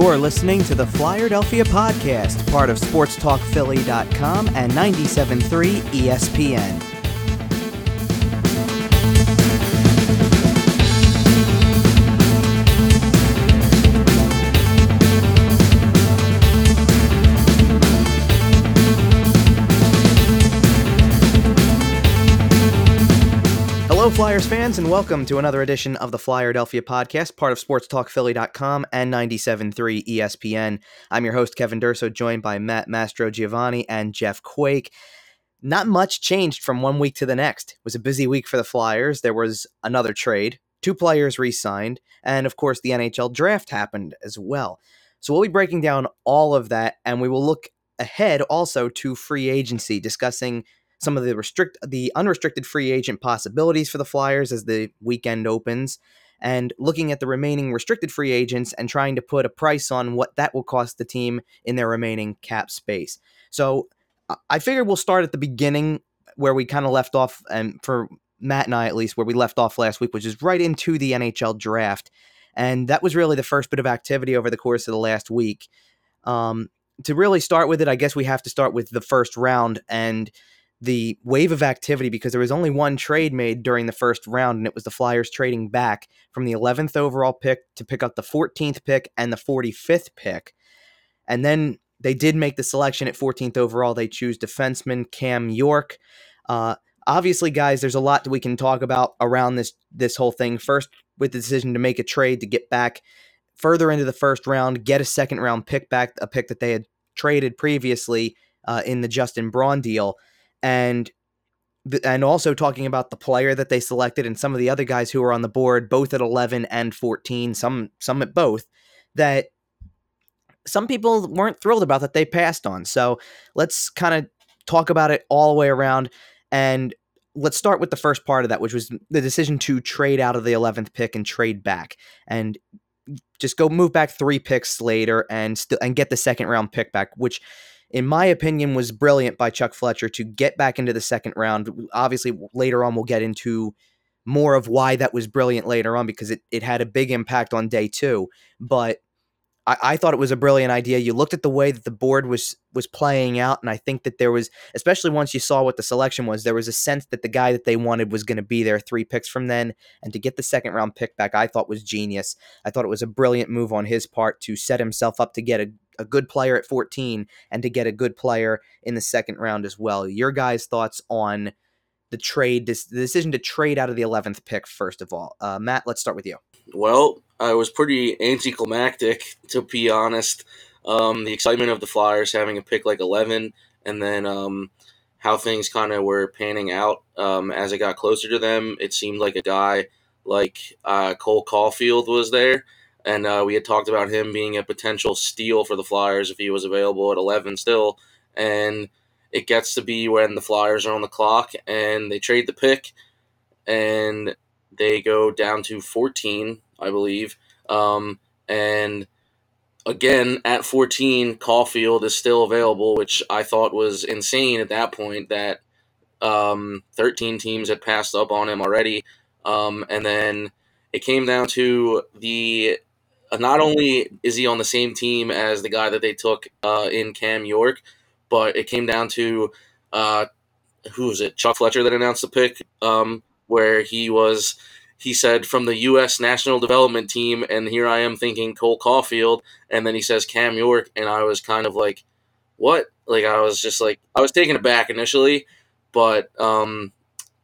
You're listening to the Flyerdelphia podcast, part of SportsTalkPhilly.com and 97.3 ESPN. Hello, Flyers fans, and welcome to another edition of the Flyerdelphia podcast, part of SportsTalkPhilly.com and 97.3 ESPN. I'm your host, Kevin Durso, joined by Matt Mastrogiovanni and Jeff Quake. Not much changed from one week to the next. It was a busy week for the Flyers. There was another trade, two players re signed, and of course, the NHL draft happened as well. So we'll be breaking down all of that, and we will look ahead also to free agency, discussing some of the restrict the unrestricted free agent possibilities for the Flyers as the weekend opens and looking at the remaining restricted free agents and trying to put a price on what that will cost the team in their remaining cap space. So I figured we'll start at the beginning where we kind of left off and for Matt and I at least where we left off last week which is right into the NHL draft and that was really the first bit of activity over the course of the last week. Um, to really start with it, I guess we have to start with the first round and the wave of activity because there was only one trade made during the first round, and it was the Flyers trading back from the 11th overall pick to pick up the 14th pick and the 45th pick. And then they did make the selection at 14th overall. They choose defenseman Cam York. Uh, obviously, guys, there's a lot that we can talk about around this this whole thing. First, with the decision to make a trade to get back further into the first round, get a second round pick back, a pick that they had traded previously uh, in the Justin Braun deal and and also talking about the player that they selected and some of the other guys who were on the board, both at 11 and 14, some some at both, that some people weren't thrilled about that they passed on. So let's kind of talk about it all the way around. And let's start with the first part of that, which was the decision to trade out of the 11th pick and trade back. And just go move back three picks later and still and get the second round pick back, which in my opinion, was brilliant by Chuck Fletcher to get back into the second round. Obviously, later on, we'll get into more of why that was brilliant later on because it, it had a big impact on day two. But I, I thought it was a brilliant idea. You looked at the way that the board was was playing out, and I think that there was, especially once you saw what the selection was, there was a sense that the guy that they wanted was going to be there three picks from then, and to get the second round pick back, I thought was genius. I thought it was a brilliant move on his part to set himself up to get a, a good player at 14 and to get a good player in the second round as well. Your guys' thoughts on the trade, this, the decision to trade out of the 11th pick, first of all. Uh, Matt, let's start with you. Well, I was pretty anticlimactic, to be honest. Um, the excitement of the Flyers having a pick like 11, and then um, how things kind of were panning out um, as it got closer to them. It seemed like a guy like uh, Cole Caufield was there, and uh, we had talked about him being a potential steal for the Flyers if he was available at 11 still. And it gets to be when the Flyers are on the clock and they trade the pick, and they go down to 14, I believe. Um, and again, at 14, Caufield is still available, which I thought was insane at that point that um, 13 teams had passed up on him already. Um, and then it came down to the not only is he on the same team as the guy that they took uh, in Cam York, but it came down to uh, who was it? Chuck Fletcher that announced the pick, um, where he was he said from the U.S. National Development Team, and here I am thinking Cole Caufield, and then he says Cam York, and I was kind of like, what? Like I was just like I was taken aback initially, but um,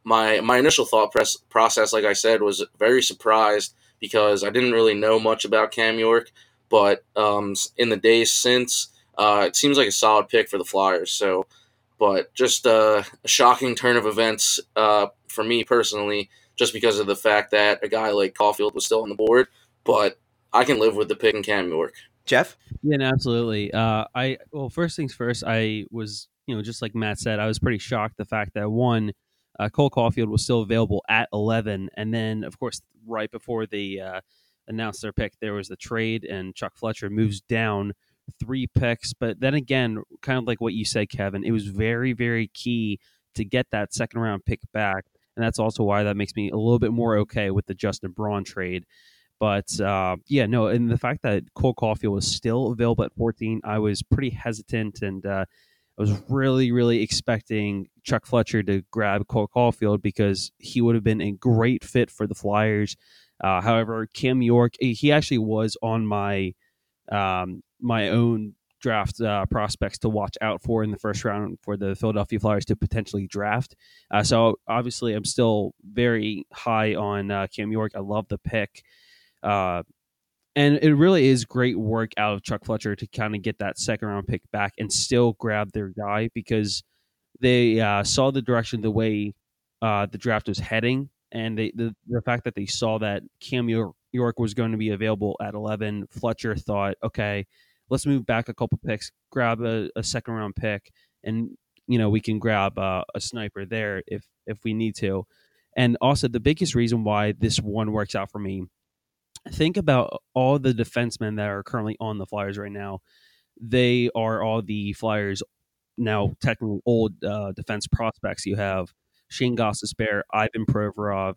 my my initial thought press, process, like I said, was very surprised because I didn't really know much about Cam York, but um, in the days since, uh, it seems like a solid pick for the Flyers. So, but just uh, a shocking turn of events uh, for me personally just because of the fact that a guy like Caufield was still on the board. But I can live with the pick in Cam York. Jeff? Yeah, no, absolutely. Uh, I well, first things first. I was, you know, just like Matt said, I was pretty shocked the fact that one, uh, Cole Caufield was still available at eleven, and then of course right before they uh, announced their pick, there was the trade, and Chuck Fletcher moves down three picks. But then again, kind of like what you said, Kevin, it was very, very key to get that second round pick back and that's also why that makes me a little bit more okay with the Justin Braun trade. But uh, yeah, no, and the fact that Cole Caufield was still available at 14, I was pretty hesitant and uh, I was really, really expecting Chuck Fletcher to grab Cole Caufield because he would have been a great fit for the Flyers. Uh, however, Cam York, he actually was on my um, my own draft uh, prospects to watch out for in the first round for the Philadelphia Flyers to potentially draft. Uh, so obviously, I'm still very high on uh, Cam York. I love the pick. And it really is great work out of Chuck Fletcher to kind of get that second round pick back and still grab their guy because they uh, saw the direction the way uh, the draft was heading, and they, the the fact that they saw that Cam York was going to be available at eleven, Fletcher thought, okay, let's move back a couple picks, grab a, a second round pick, and you know we can grab uh, a sniper there if if we need to. And also the biggest reason why this one works out for me think about all the defensemen that are currently on the Flyers right now. They are all the Flyers now technically old uh, defense prospects. You have Shane Gostisbehere, Ivan Provorov,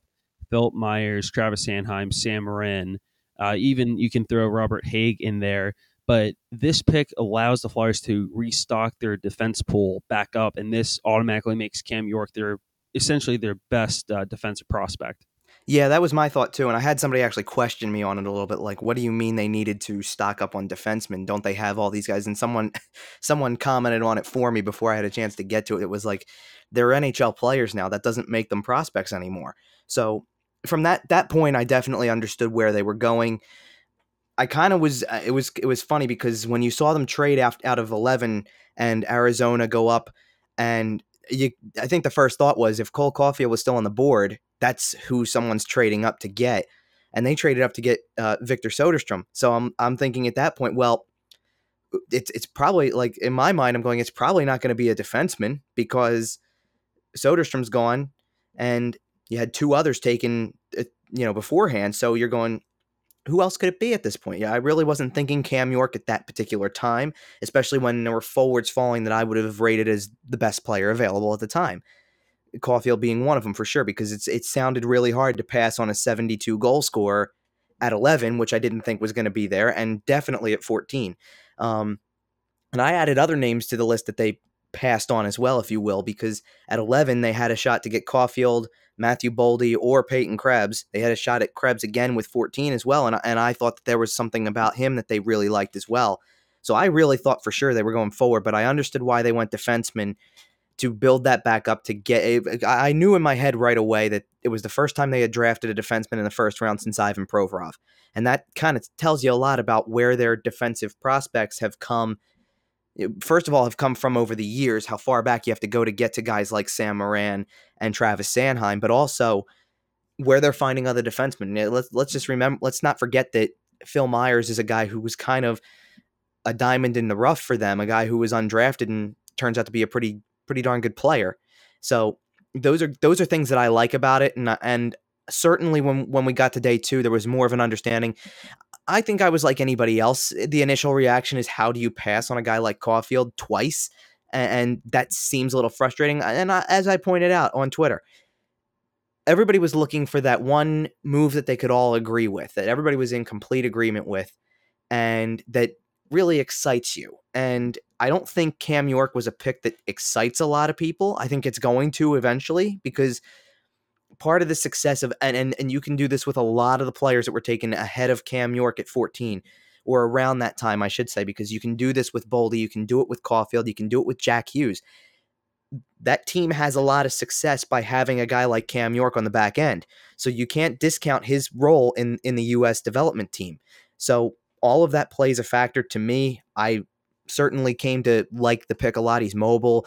Philip Myers, Travis Sanheim, Sam Morin. Uh, even you can throw Robert Hagg in there. But this pick allows the Flyers to restock their defense pool back up, and this automatically makes Cam York their essentially their best uh, defensive prospect. Yeah, that was my thought too. And I had somebody actually question me on it a little bit like, what do you mean they needed to stock up on defensemen? Don't they have all these guys? And someone someone commented on it for me before I had a chance to get to it. It was like they're NHL players now. That doesn't make them prospects anymore. So from that that point I definitely understood where they were going. I kind of was uh, it was it was funny because when you saw them trade out, out of 11 and Arizona go up and you I think the first thought was if Cole Caufield was still on the board, that's who someone's trading up to get. And they traded up to get uh, Victor Soderstrom. So I'm I'm thinking at that point, well, it's it's probably like in my mind, I'm going, it's probably not going to be a defenseman because Soderstrom's gone, and you had two others taken, uh, you know, beforehand. So you're going, who else could it be at this point? Yeah, I really wasn't thinking Cam York at that particular time, especially when there were forwards falling that I would have rated as the best player available at the time. Caufield being one of them for sure, because it's it sounded really hard to pass on a 72 goal scorer at 11, which I didn't think was going to be there, and definitely at 14. Um, and I added other names to the list that they passed on as well, if you will, because at 11 they had a shot to get Caufield, Matthew Boldy, or Peyton Krebs. They had a shot at Krebs again with 14 as well, and and I thought that there was something about him that they really liked as well. So I really thought for sure they were going forward, but I understood why they went defenseman to build that back up to get. I knew in my head right away that it was the first time they had drafted a defenseman in the first round since Ivan Provorov, and that kind of tells you a lot about where their defensive prospects have come. Eh, first of all, have come from over the years, how far back you have to go to get to guys like Sam Morin and Travis Sanheim, but also where they're finding other defensemen. Let's let's just remember, let's not forget that Phil Myers is a guy who was kind of a diamond in the rough for them, a guy who was undrafted and turns out to be a pretty pretty darn good player. So those are those are things that I like about it, and and certainly when when we got to day two, there was more of an understanding. I think I was like anybody else. The initial reaction is, how do you pass on a guy like Caufield twice? And, and that seems a little frustrating. And I, as I pointed out on Twitter, everybody was looking for that one move that they could all agree with, that everybody was in complete agreement with, and that really excites you. And I don't think Cam York was a pick that excites a lot of people. I think it's going to eventually because part of the success of and, and and you can do this with a lot of the players that were taken ahead of Cam York at 14 or around that time I should say because you can do this with Boldy, you can do it with Caufield, you can do it with Jack Hughes. That team has a lot of success by having a guy like Cam York on the back end. So you can't discount his role in in the US development team. So all of that plays a factor to me. I certainly came to like the pick a lot. He's mobile,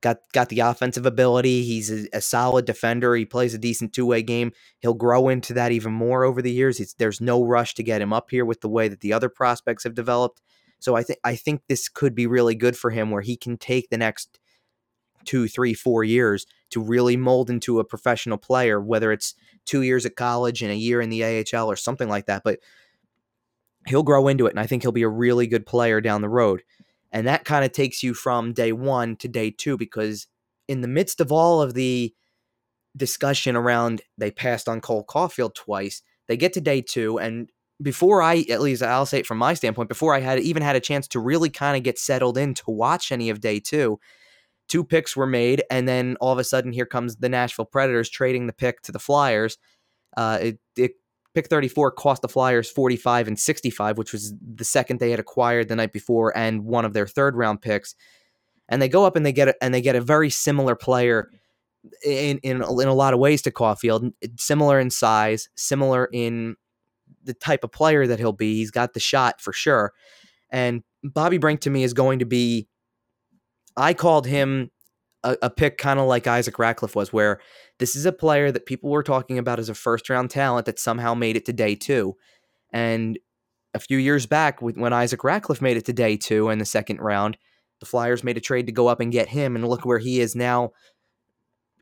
got got the offensive ability. He's a, a solid defender. He plays a decent two way game. He'll grow into that even more over the years. It's, there's no rush to get him up here with the way that the other prospects have developed. So I think I think this could be really good for him, where he can take the next two, three, four years to really mold into a professional player, whether it's two years at college and a year in the AHL or something like that. But he'll grow into it, and I think he'll be a really good player down the road. And that kind of takes you from day one to day two because in the midst of all of the discussion around they passed on Cole Caufield twice, They get to day two, and before I, at least I'll say it from my standpoint, before I had even had a chance to really kind of get settled in to watch any of day two, two picks were made, and then all of a sudden here comes the Nashville Predators trading the pick to the Flyers. Uh, it, it pick 34 cost the Flyers 45 and 65, which was the second they had acquired the night before and one of their third round picks. And they go up and they get a, and they get a very similar player in in in a lot of ways to Caufield, similar in size, similar in the type of player that he'll be. He's got the shot for sure. And Bobby Brink to me is going to be I called him a, a pick kind of like Isaac Ratcliffe was, where this is a player that people were talking about as a first round talent that somehow made it to day two. And a few years back, when Isaac Ratcliffe made it to day two in the second round, the Flyers made a trade to go up and get him, and look where he is now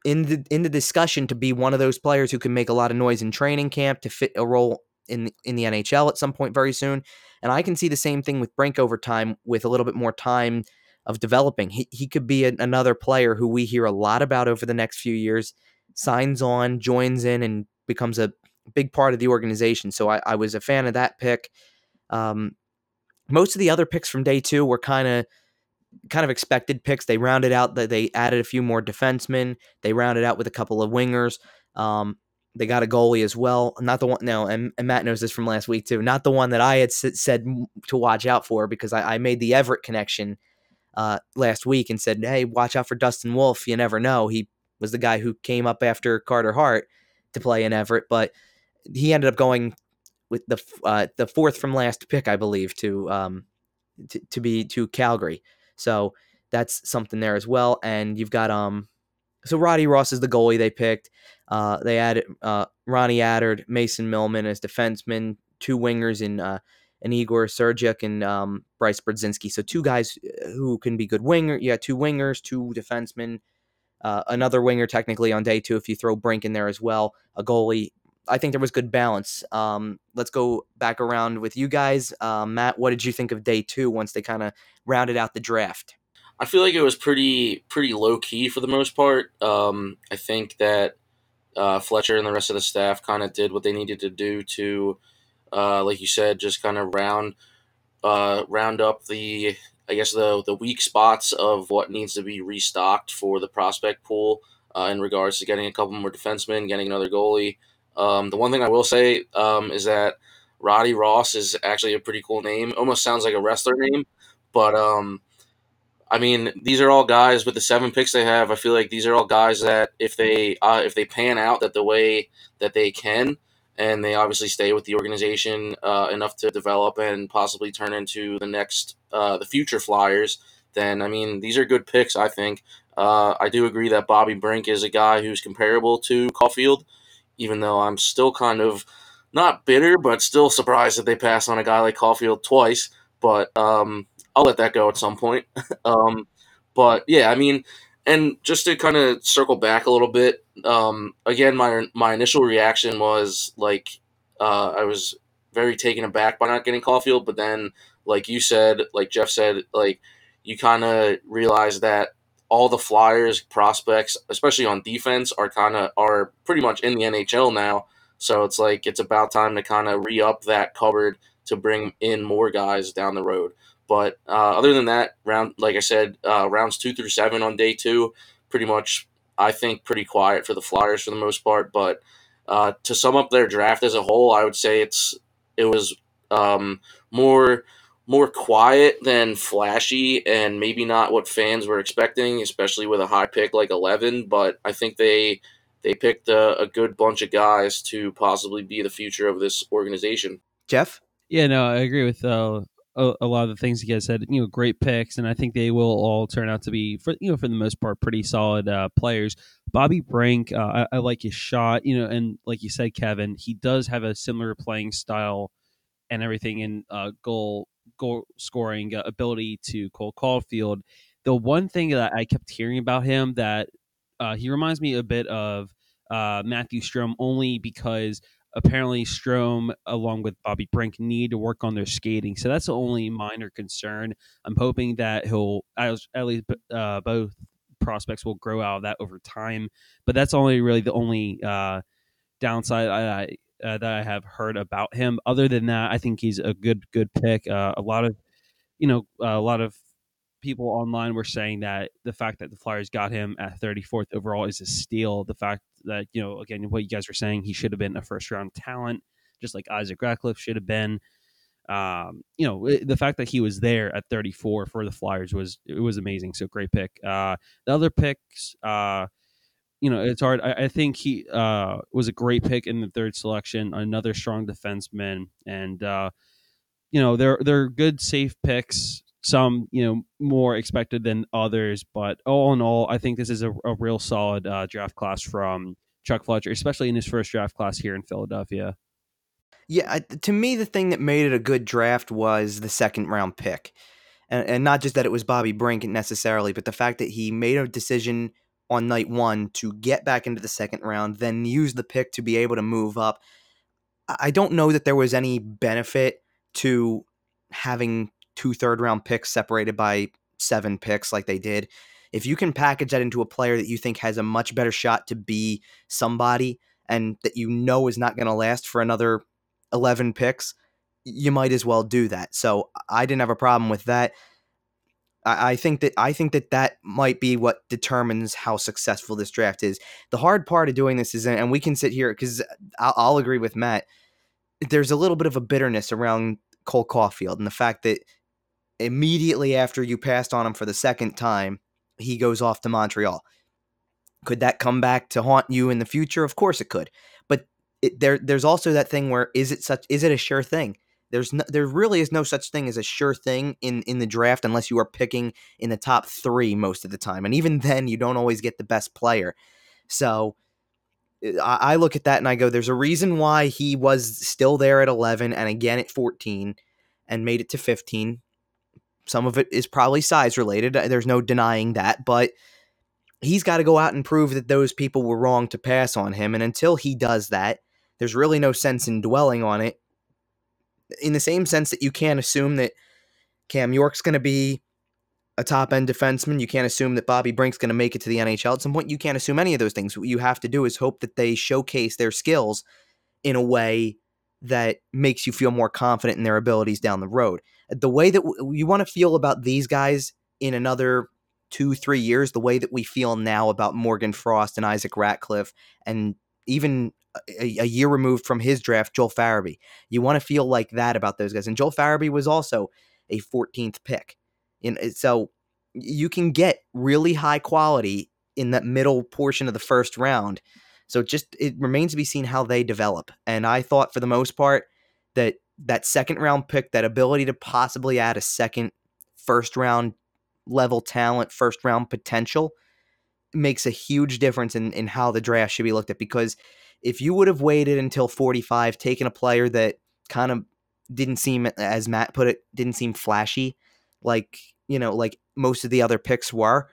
in the in the discussion to be one of those players who can make a lot of noise in training camp to fit a role in in the NHL at some point very soon. And I can see the same thing with Brink over time with a little bit more time of developing. He, he could be another player who we hear a lot about over the next few years, signs on, joins in, and becomes a big part of the organization. So I, I was a fan of that pick. Um, most of the other picks from day two were kind of kind of expected picks. They rounded out that they added a few more defensemen. They rounded out with a couple of wingers. Um, they got a goalie as well. Not the one, no, and, and, Matt knows this from last week too. Not the one that I had s- said to watch out for because I, I made the Everett connection uh, last week and said, "Hey, watch out for Dustin Wolf. You never know." He was the guy who came up after Carter Hart to play in Everett, but he ended up going with the uh, the fourth from last pick, I believe, to um to, to be to Calgary. So that's something there as well. And you've got um so Roddy Ross is the goalie they picked. Uh, they added uh, Ronnie Attard, Mason Millman as defensemen, two wingers in uh, and Igor Serdyuk and um, Bryce Brodzinski. So two guys uh, who can be good winger. Yeah, two wingers, two defensemen, uh, another winger technically on day two if you throw Brink in there as well, a goalie. I think there was good balance. Um, let's go back around with you guys. Um, Matt, what did you think of day two once they kind of rounded out the draft? I feel like it was pretty pretty low key for the most part. Um, I think that uh, Fletcher and the rest of the staff kind of did what they needed to do to uh, like you said, just kind of round uh, round up the I guess the the weak spots of what needs to be restocked for the prospect pool uh, in regards to getting a couple more defensemen, getting another goalie. Um, the one thing I will say um, is that Roddy Ross is actually a pretty cool name. Almost sounds like a wrestler name, but um, I mean, these are all guys with the seven picks they have. I feel like these are all guys that if they uh, if they pan out that the way that they can, and they obviously stay with the organization uh, enough to develop and possibly turn into the next uh, the future Flyers, then I mean these are good picks. I think uh, I do agree that Bobby Brink is a guy who's comparable to Caufield, even though I'm still kind of not bitter, but still surprised that they pass on a guy like Caufield twice. But um, I'll let that go at some point. um, but yeah, I mean, and just to kind of circle back a little bit, um, again, my my initial reaction was like uh, I was very taken aback by not getting Caufield, but then, like you said, like Jeff said, like you kind of realize that all the Flyers prospects, especially on defense, are kind of are pretty much in the NHL now. So it's like it's about time to kind of re up that cupboard to bring in more guys down the road. But uh, other than that, round like I said, uh, rounds two through seven on day two, pretty much I think pretty quiet for the Flyers for the most part. But uh, to sum up their draft as a whole, I would say it's it was um, more more quiet than flashy, and maybe not what fans were expecting, especially with a high pick like eleven. But I think they they picked a, a good bunch of guys to possibly be the future of this organization. Jeff. Yeah, no, I agree with uh, a, a, lot of the things you guys said. You know, great picks, and I think they will all turn out to be, for you know, for the most part, pretty solid uh, players. Bobby Brink, uh, I, I, like his shot. You know, and like you said, Kevin, he does have a similar playing style and everything in uh, goal goal scoring uh, ability to Cole Caufield. The one thing that I kept hearing about him that uh, he reminds me a bit of uh, Matthew Strome only because apparently Strome, along with Bobby Brink, need to work on their skating. So that's the only minor concern. I'm hoping that he'll at least uh, both prospects will grow out of that over time. But that's only really the only uh, downside I, uh, that I have heard about him. Other than that, I think he's a good good pick. Uh, a lot of you know a lot of people online were saying that the fact that the Flyers got him at 34th overall is a steal. The fact that you know again what you guys were saying he should have been a first round talent, just like Isaac Ratcliffe should have been. Um, you know the fact that he was there at 34 for the Flyers was it was amazing. So great pick. Uh, the other picks. Uh, you know, it's hard. I, I think he uh, was a great pick in the third selection, another strong defenseman, and uh, you know they're they're good safe picks. Some you know more expected than others, but all in all, I think this is a, a real solid uh, draft class from Chuck Fletcher, especially in his first draft class here in Philadelphia. Yeah, to me, the thing that made it a good draft was the second round pick, and, and not just that it was Bobby Brink necessarily, but the fact that he made a decision on night one to get back into the second round, then use the pick to be able to move up. I don't know that there was any benefit to having two third round picks separated by seven picks like they did. If you can package that into a player that you think has a much better shot to be somebody and that you know is not going to last for another 11 picks, you might as well do that. So I didn't have a problem with that. I, think that I think that that might be what determines how successful this draft is. The hard part of doing this is, and we can sit here because I'll, I'll agree with Matt. There's a little bit of a bitterness around Cole Caufield and the fact that immediately after you passed on him for the second time, he goes off to Montreal. Could that come back to haunt you in the future? Of course it could. But it, there, there's also that thing where is it such? Is it a sure thing? There's no, there really is no such thing as a sure thing in in the draft unless you are picking in the top three most of the time, and even then you don't always get the best player. So I, I look at that and I go, there's a reason why he was still there at 11 and again at 14 and made it to 15. Some of it is probably size related. Uh, there's no denying that, but he's got to go out and prove that those people were wrong to pass on him. And until he does that, there's really no sense in dwelling on it in the same sense that you can't assume that Cam York's going to be a top end defenseman. You can't assume that Bobby Brink's going to make it to the NHL at some point. You can't assume any of those things. What you have to do is hope that they showcase their skills in a way that makes you feel more confident in their abilities down the road. The way that w- you want to feel about these guys in another two, three years, the way that we feel now about Morgan Frost and Isaac Ratcliffe and even a, a, year removed from his draft, Joel Farabee. You want to feel like that about those guys. And Joel Farabee was also a 14th pick. And uh, so you can get really high quality in that middle portion of the first round. So just it remains to be seen how they develop. And I thought for the most part that that second round pick, that ability to possibly add a second first round level talent, first round potential makes a huge difference in, in how the draft should be looked at because if you would have waited until 45, taken a player that kind of didn't seem, as Matt put it, didn't seem flashy, like, you know, like most of the other picks were,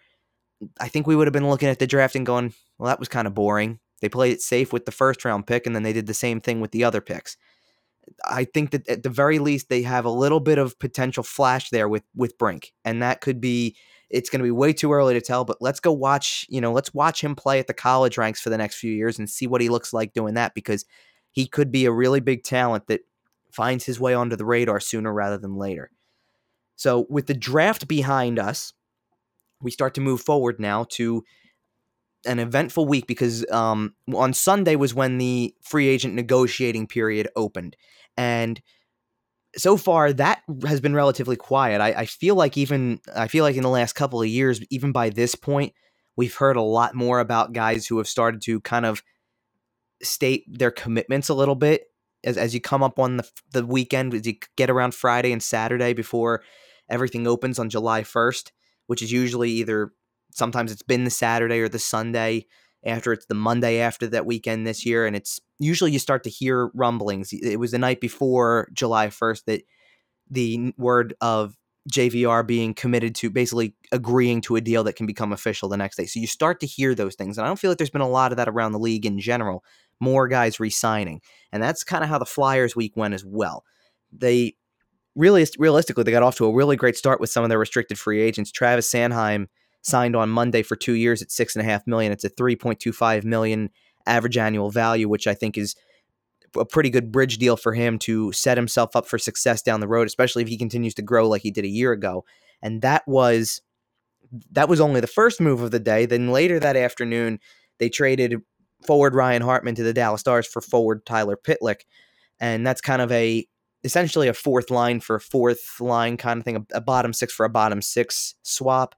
I think we would have been looking at the draft and going, well, that was kind of boring. They played it safe with the first round pick, and then they did the same thing with the other picks. I think that at the very least they have a little bit of potential flash there with with Brink, and that could be it's going to be way too early to tell, but let's go watch, you know, let's watch him play at the college ranks for the next few years and see what he looks like doing that because he could be a really big talent that finds his way onto the radar sooner rather than later. So, with the draft behind us, we start to move forward now to an eventful week because um, on Sunday was when the free agent negotiating period opened. And so far that has been relatively quiet. I, I, feel like even I feel like in the last couple of years, even by this point, we've heard a lot more about guys who have started to kind of state their commitments a little bit as as you come up on the the weekend, as you get around Friday and Saturday before everything opens on July first, which is usually either sometimes it's been the Saturday or the Sunday after it's the Monday after that weekend this year, and it's usually you start to hear rumblings. It was the night before July 1st that the word of JVR being committed to basically agreeing to a deal that can become official the next day. So you start to hear those things. And I don't feel like there's been a lot of that around the league in general. More guys re-signing. And that's kind of how the Flyers week went as well. They really realistically they got off to a really great start with some of their restricted free agents. Travis Sanheim signed on Monday for two years at six and a half million. It's a three point two five million average annual value, which I think is a pretty good bridge deal for him to set himself up for success down the road, especially if he continues to grow like he did a year ago. And that was that was only the first move of the day. Then later that afternoon, they traded forward Ryan Hartman to the Dallas Stars for forward Tyler Pitlick, and that's kind of a essentially a fourth line for a fourth line kind of thing, a, a bottom six for a bottom six swap.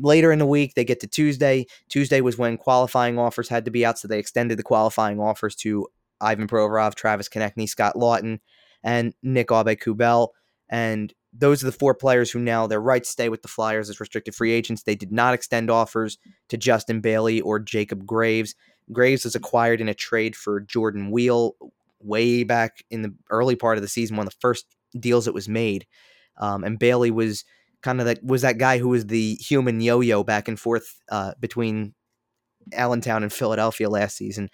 Later in the week, they get to Tuesday. Tuesday was when qualifying offers had to be out, so they extended the qualifying offers to Ivan Provorov, Travis Konecny, Scott Laughton, and Nick Aube-Kubel. And those are the four players who now their rights stay with the Flyers as restricted free agents. They did not extend offers to Justin Bailey or Jacob Graves. Graves was acquired in a trade for Jordan Weal way back in the early part of the season, one of the first deals that was made. Um, and Bailey was kind of that was that guy who was the human yo-yo back and forth uh, between Allentown and Philadelphia last season,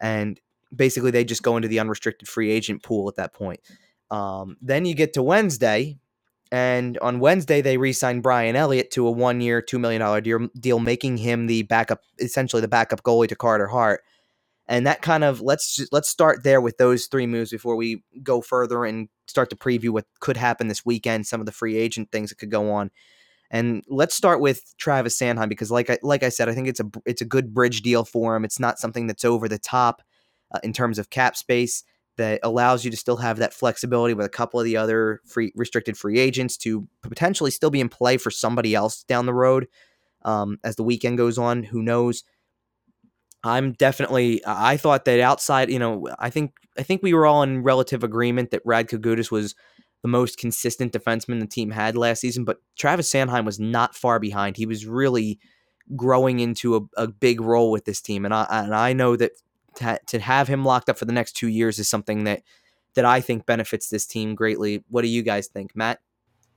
and basically they just go into the unrestricted free agent pool at that point. Um, then you get to Wednesday, and on Wednesday, they re signed Brian Elliott to a one year, $2 million deal, making him the backup, essentially the backup goalie to Carter Hart. And that kind of let's just, let's start there with those three moves before we go further and start to preview what could happen this weekend, some of the free agent things that could go on. And let's start with Travis Sanheim because, like I like I said, I think it's a it's a good bridge deal for him. It's not something that's over the top uh, in terms of cap space that allows you to still have that flexibility with a couple of the other free restricted free agents to potentially still be in play for somebody else down the road um, as the weekend goes on. Who knows? I'm definitely. I thought that outside, you know, I think I think we were all in relative agreement that Radko Gudas was the most consistent defenseman the team had last season, but Travis Sanheim was not far behind. He was really growing into a, a big role with this team, and I and I know that to, to have him locked up for the next two years is something that that I think benefits this team greatly. What do you guys think, Matt?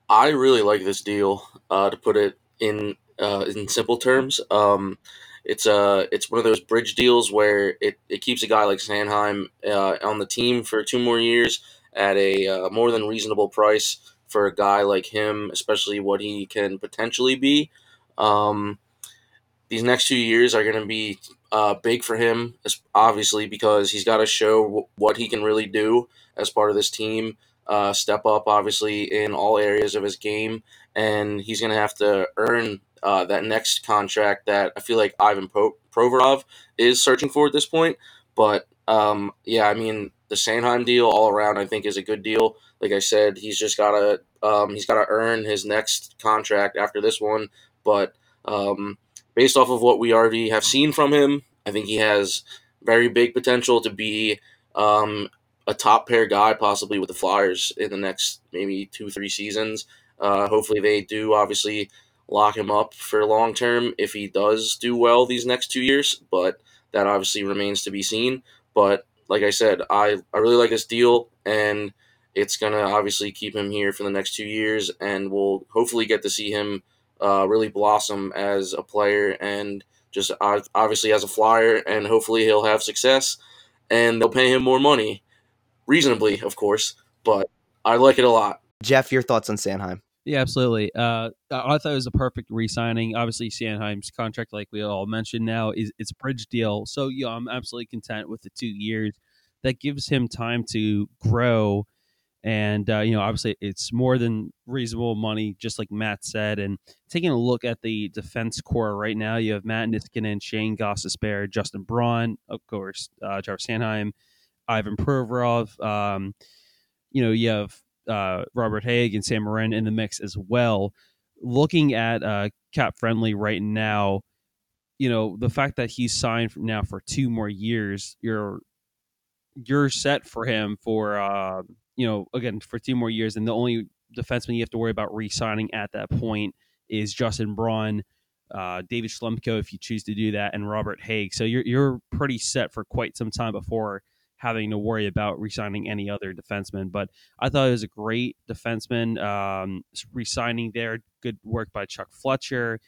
I really like this deal. Uh, to put it in uh, in simple terms, um, it's a uh, it's one of those bridge deals where it, it keeps a guy like Sanheim uh, on the team for two more years at a uh, more than reasonable price for a guy like him, especially what he can potentially be. Um, these next two years are going to be uh, big for him, obviously, because he's got to show w- what he can really do as part of this team. Uh, step up, obviously, in all areas of his game, and he's going to have to earn uh, that next contract that I feel like Ivan Pro- Provorov is searching for at this point. But um, yeah, I mean, the Sanheim deal all around, I think, is a good deal. Like I said, he's just got to um, he's got to earn his next contract after this one. But um, based off of what we already have seen from him, I think he has very big potential to be um, a top pair guy, possibly with the Flyers in the next maybe two, three seasons. Uh, hopefully, they do obviously lock him up for long term if he does do well these next two years, but that obviously remains to be seen. But like I said, I, I really like this deal, and it's going to obviously keep him here for the next two years, and we'll hopefully get to see him uh, really blossom as a player and just obviously as a flyer, and hopefully he'll have success, and they'll pay him more money, reasonably, of course. But I like it a lot. Jeff, your thoughts on Sanheim? Yeah, absolutely. Uh, I thought it was a perfect re-signing. Obviously, Sanheim's contract, like we all mentioned now, is it's a bridge deal. So yeah, I'm absolutely content with the two years. That gives him time to grow and uh, you know obviously it's more than reasonable money just like matt said and taking a look at the defense core right now you have matt niskanen shane gostisbehere justin braun of course uh, travis sanheim ivan provorov um, you know you have uh, robert Hagg and sam morin in the mix as well looking at uh, cap friendly right now you know the fact that he's signed now for two more years you're you're set for him for uh, you know, again for two more years, and the only defenseman you have to worry about re-signing at that point is Justin Braun, uh, David Schlemko, if you choose to do that, and Robert Hagg. So you're you're pretty set for quite some time before having to worry about re-signing any other defenseman. But I thought it was a great defenseman um, re-signing there. Good work by Chuck Fletcher.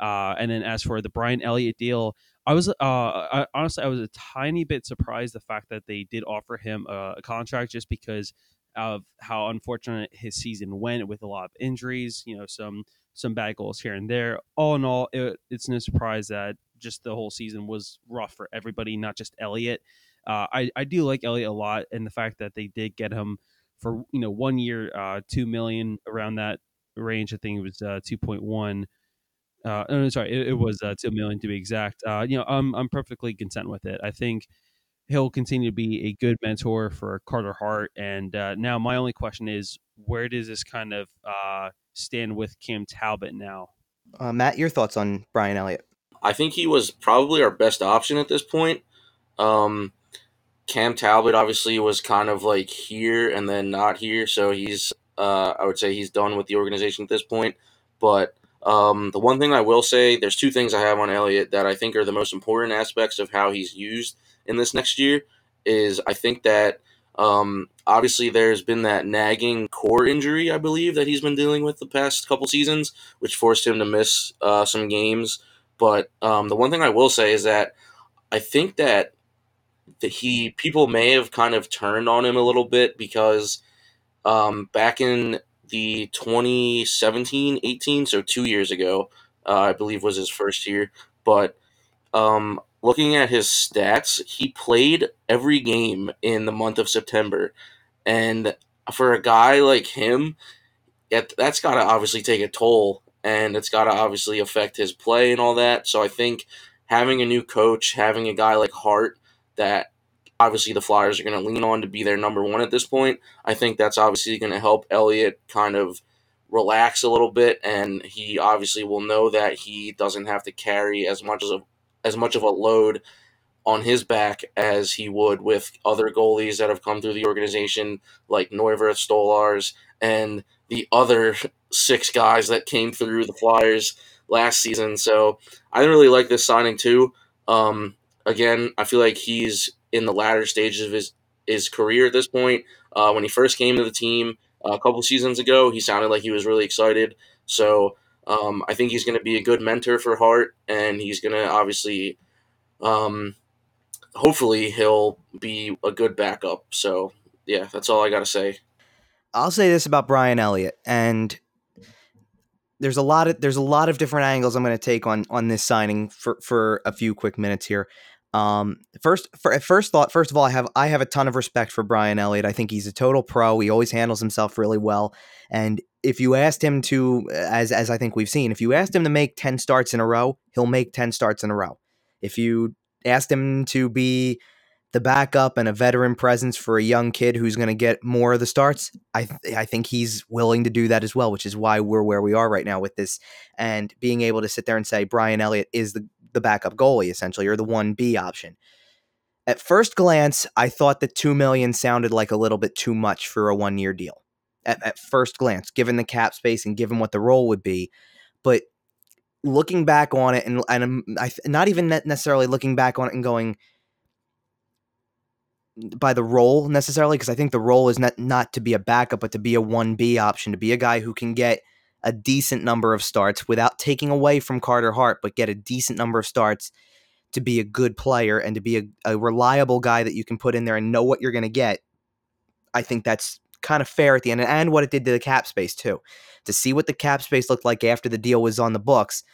Uh, and then as for the Brian Elliott deal, I was uh, I, honestly I was a tiny bit surprised the fact that they did offer him a, a contract just because of how unfortunate his season went with a lot of injuries. You know, some some bad goals here and there. All in all, it, it's no surprise that just the whole season was rough for everybody, not just Elliott. Uh, I I do like Elliott a lot, and the fact that they did get him for you know one year, uh, two million around that range. I think it was uh, two point one. Uh, no, sorry, it, it was uh, two million to be exact. Uh, you know, I'm I'm perfectly content with it. I think he'll continue to be a good mentor for Carter Hart. And uh, now my only question is, where does this kind of uh, stand with Cam Talbot now? Uh, Matt, your thoughts on Brian Elliott? I think he was probably our best option at this point. Um, Cam Talbot obviously was kind of like here and then not here, so he's uh, I would say he's done with the organization at this point. But um, the one thing I will say, there's two things I have on Elliott that I think are the most important aspects of how he's used in this next year. Is I think that um, obviously there's been that nagging core injury I believe that he's been dealing with the past couple seasons, which forced him to miss uh, some games. But um, the one thing I will say is that I think that that he people may have kind of turned on him a little bit because um, back in the 2017-18, so two years ago, uh, I believe was his first year. But um, looking at his stats, he played every game in the month of September, and for a guy like him, that's got to obviously take a toll, and it's got to obviously affect his play and all that. So I think having a new coach, having a guy like Hart that obviously the Flyers are going to lean on to be their number one at this point. I think that's obviously going to help Elliott kind of relax a little bit, and he obviously will know that he doesn't have to carry as much as a as much of a load on his back as he would with other goalies that have come through the organization, like Neuvirth, Stolarz, and the other six guys that came through the Flyers last season. So I really like this signing too. Um, again, I feel like he's in the latter stages of his his career at this point. Uh, when he first came to the team uh, a couple seasons ago, he sounded like he was really excited. So um, I think he's going to be a good mentor for Hart, and he's going to obviously, um, hopefully, he'll be a good backup. So yeah, that's all I got to say. I'll say this about Brian Elliott, and there's a lot of there's a lot of different angles I'm going to take on on this signing for for a few quick minutes here. Um, first, for, first thought, first of all, I have I have a ton of respect for Brian Elliott. I think he's a total pro. He always handles himself really well. And if you asked him to, as as I think we've seen, if you asked him to make ten starts in a row, he'll make ten starts in a row. If you asked him to be the backup and a veteran presence for a young kid who's going to get more of the starts, I th- I think he's willing to do that as well, which is why we're where we are right now with this and being able to sit there and say Brian Elliott is the the backup goalie essentially or the 1B option. At first glance, I thought that 2 million sounded like a little bit too much for a one-year deal. At, at first glance, given the cap space and given what the role would be, but looking back on it and and um, I, not even necessarily looking back on it and going by the role necessarily because I think the role is not not to be a backup but to be a 1B option to be a guy who can get a decent number of starts without taking away from Carter Hart, but get a decent number of starts to be a good player and to be a, a reliable guy that you can put in there and know what you're going to get. I think that's kind of fair at the end, and what it did to the cap space too. To see what the cap space looked like after the deal was on the books,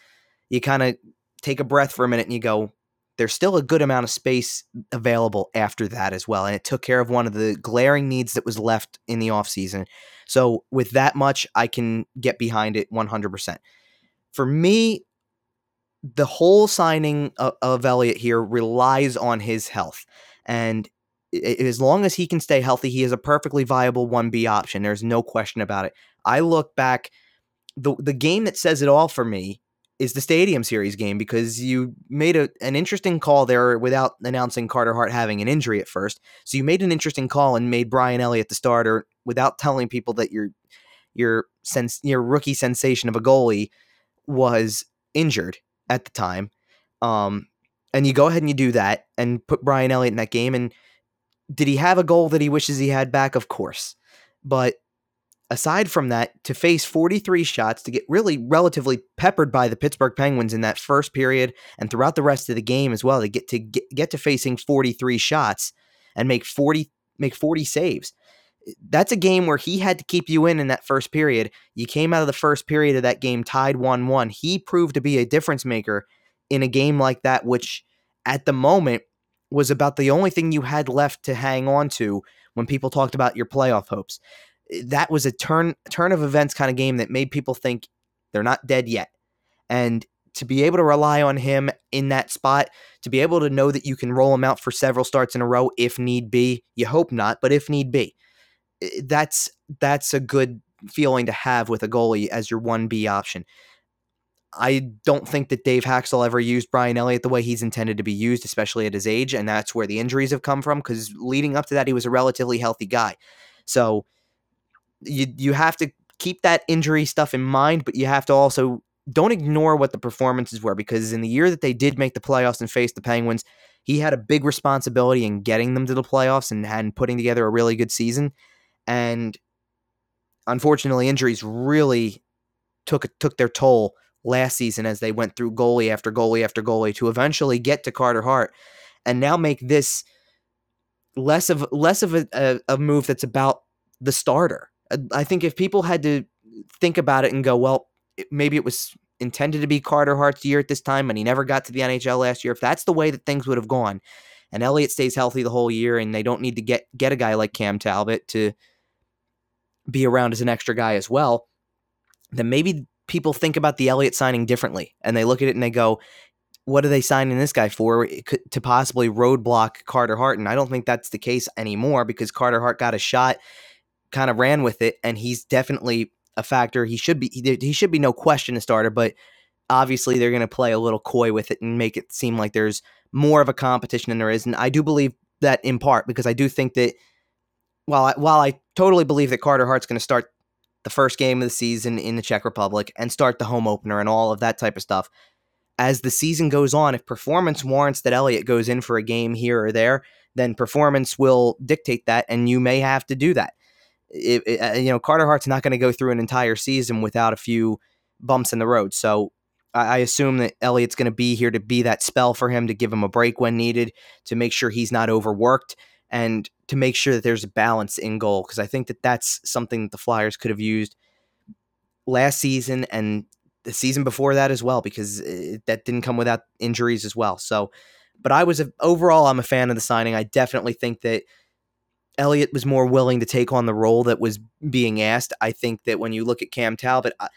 you kind of take a breath for a minute and you go, there's still a good amount of space available after that as well. And it took care of one of the glaring needs that was left in the offseason. So, with that much, I can get behind it 100%. For me, the whole signing of, of Elliott here relies on his health. And as long as he can stay healthy, he is a perfectly viable 1B option. There's no question about it. I look back, the, the game that says it all for me is the Stadium Series game because you made a, an interesting call there without announcing Carter Hart having an injury at first. So you made an interesting call and made Brian Elliott the starter without telling people that your your sense your rookie sensation of a goalie was injured at the time. Um, and you go ahead and you do that and put Brian Elliott in that game. And did he have a goal that he wishes he had back? Of course. But aside from that, to face 43 shots, to get really relatively peppered by the Pittsburgh Penguins in that first period and throughout the rest of the game as well, to get to get, get to facing 43 shots and make 40 make 40 saves. That's a game where he had to keep you in in that first period. You came out of the first period of that game tied 1-1. He proved to be a difference maker in a game like that which at the moment was about the only thing you had left to hang on to when people talked about your playoff hopes. That was a turn turn of events kind of game that made people think they're not dead yet. And to be able to rely on him in that spot, to be able to know that you can roll him out for several starts in a row if need be. You hope not, but if need be, that's that's a good feeling to have with a goalie as your one B option. I don't think that Dave Hakstol ever used Brian Elliott the way he's intended to be used, especially at his age, and that's where the injuries have come from. Because leading up to that, he was a relatively healthy guy. So you you have to keep that injury stuff in mind, but you have to also don't ignore what the performances were because in the year that they did make the playoffs and face the Penguins, he had a big responsibility in getting them to the playoffs and, and putting together a really good season. And unfortunately, injuries really took took their toll last season as they went through goalie after goalie after goalie to eventually get to Carter Hart and now make this less of less of a, a, a move that's about the starter. Uh, I think if people had to think about it and go, well, maybe it was intended to be Carter Hart's year at this time, and he never got to the NHL last year. If that's the way that things would have gone, and Elliott stays healthy the whole year, and they don't need to get get a guy like Cam Talbot to be around as an extra guy as well, then maybe people think about the Elliott signing differently, and they look at it and they go, "What are they signing this guy for? to possibly roadblock Carter Hart?" And I don't think that's the case anymore because Carter Hart got a shot, kind of ran with it, and he's definitely a factor. He should be he, he should be no question a starter, but obviously they're going to play a little coy with it and make it seem like there's more of a competition than there is. And I do believe that in part because I do think that while I, while I totally believe that Carter Hart's going to start the first game of the season in the Czech Republic and start the home opener and all of that type of stuff. As the season goes on, if performance warrants that Elliott goes in for a game here or there, then performance will dictate that, and you may have to do that it, it, uh, you know, Carter Hart's not going to go through an entire season without a few bumps in the road. So I, I assume that Elliott's going to be here to be that spell for him, to give him a break when needed, to make sure he's not overworked, and to make sure that there's a balance in goal. Because I think that that's something that the Flyers could have used last season and the season before that as well, because it, that didn't come without injuries as well. So, but I was a, overall, I'm a fan of the signing. I definitely think that Elliott was more willing to take on the role that was being asked. I think that when you look at Cam Talbot, I,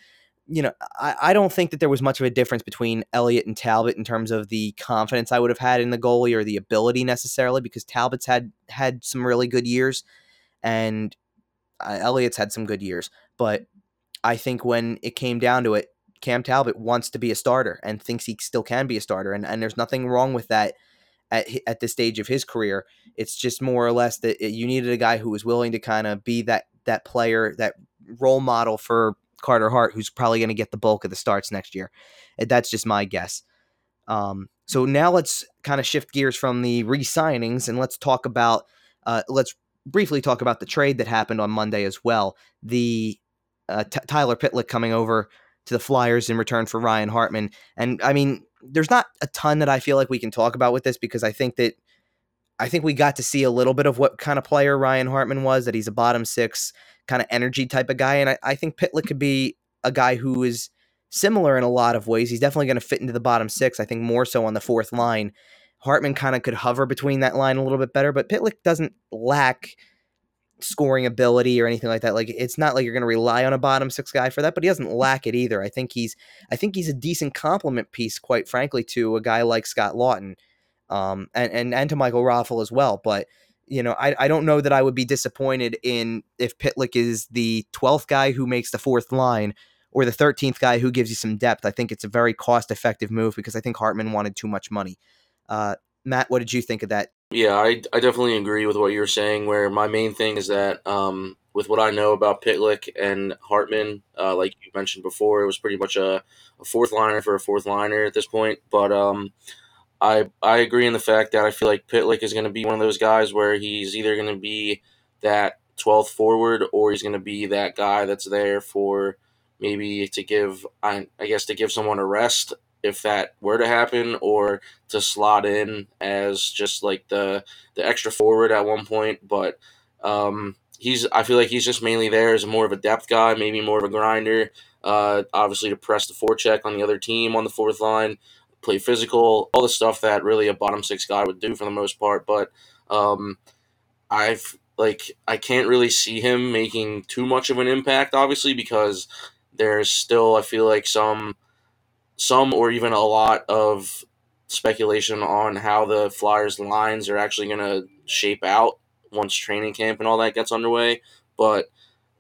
you know, I, I don't think that there was much of a difference between Elliott and Talbot in terms of the confidence I would have had in the goalie or the ability necessarily, because Talbot's had had some really good years, and uh, Elliott's had some good years. But I think when it came down to it, Cam Talbot wants to be a starter and thinks he still can be a starter, and and there's nothing wrong with that at at this stage of his career. It's just more or less that you needed a guy who was willing to kind of be that that player, that role model for Carter Hart, who's probably going to get the bulk of the starts next year. That's just my guess. Um, so now let's kind of shift gears from the re-signings and let's talk about uh, let's briefly talk about the trade that happened on Monday as well. The uh, T- Tyler Pitlick coming over to the Flyers in return for Ryan Hartman, and I mean there's not a ton that I feel like we can talk about with this because I think that I think we got to see a little bit of what kind of player Ryan Hartman was, that he's a bottom six kind of energy type of guy. And I, I think Pitlick could be a guy who is similar in a lot of ways. He's definitely going to fit into the bottom six, I think more so on the fourth line. Hartman kind of could hover between that line a little bit better, but Pitlick doesn't lack scoring ability or anything like that. Like it's not like you're going to rely on a bottom six guy for that, but he doesn't lack it either. I think he's I think he's a decent complement piece, quite frankly, to a guy like Scott Laughton, um, and and and to Michael Raffl as well. But you know, I, I don't know that I would be disappointed in if Pitlick is the 12th guy who makes the fourth line or the 13th guy who gives you some depth. I think it's a very cost effective move because I think Hartman wanted too much money. Uh, Matt, what did you think of that yeah, I, I definitely agree with what you're saying. Where my main thing is that um, with what I know about Pitlick and Hartman, uh, like you mentioned before, it was pretty much a, a fourth liner for a fourth liner at this point. But um, I I agree in the fact that I feel like Pitlick is going to be one of those guys where he's either going to be that 12th forward or he's going to be that guy that's there for maybe to give I, I guess to give someone a rest if that were to happen, or to slot in as just like the the extra forward at one point. But um, he's I feel like he's just mainly there as more of a depth guy, maybe more of a grinder. Uh, obviously to press the forecheck on the other team on the fourth line. play physical, all the stuff that really a bottom six guy would do for the most part. But um, I've like I can't really see him making too much of an impact, obviously, because there's still I feel like some some or even a lot of speculation on how the Flyers lines are actually going to shape out once training camp and all that gets underway. But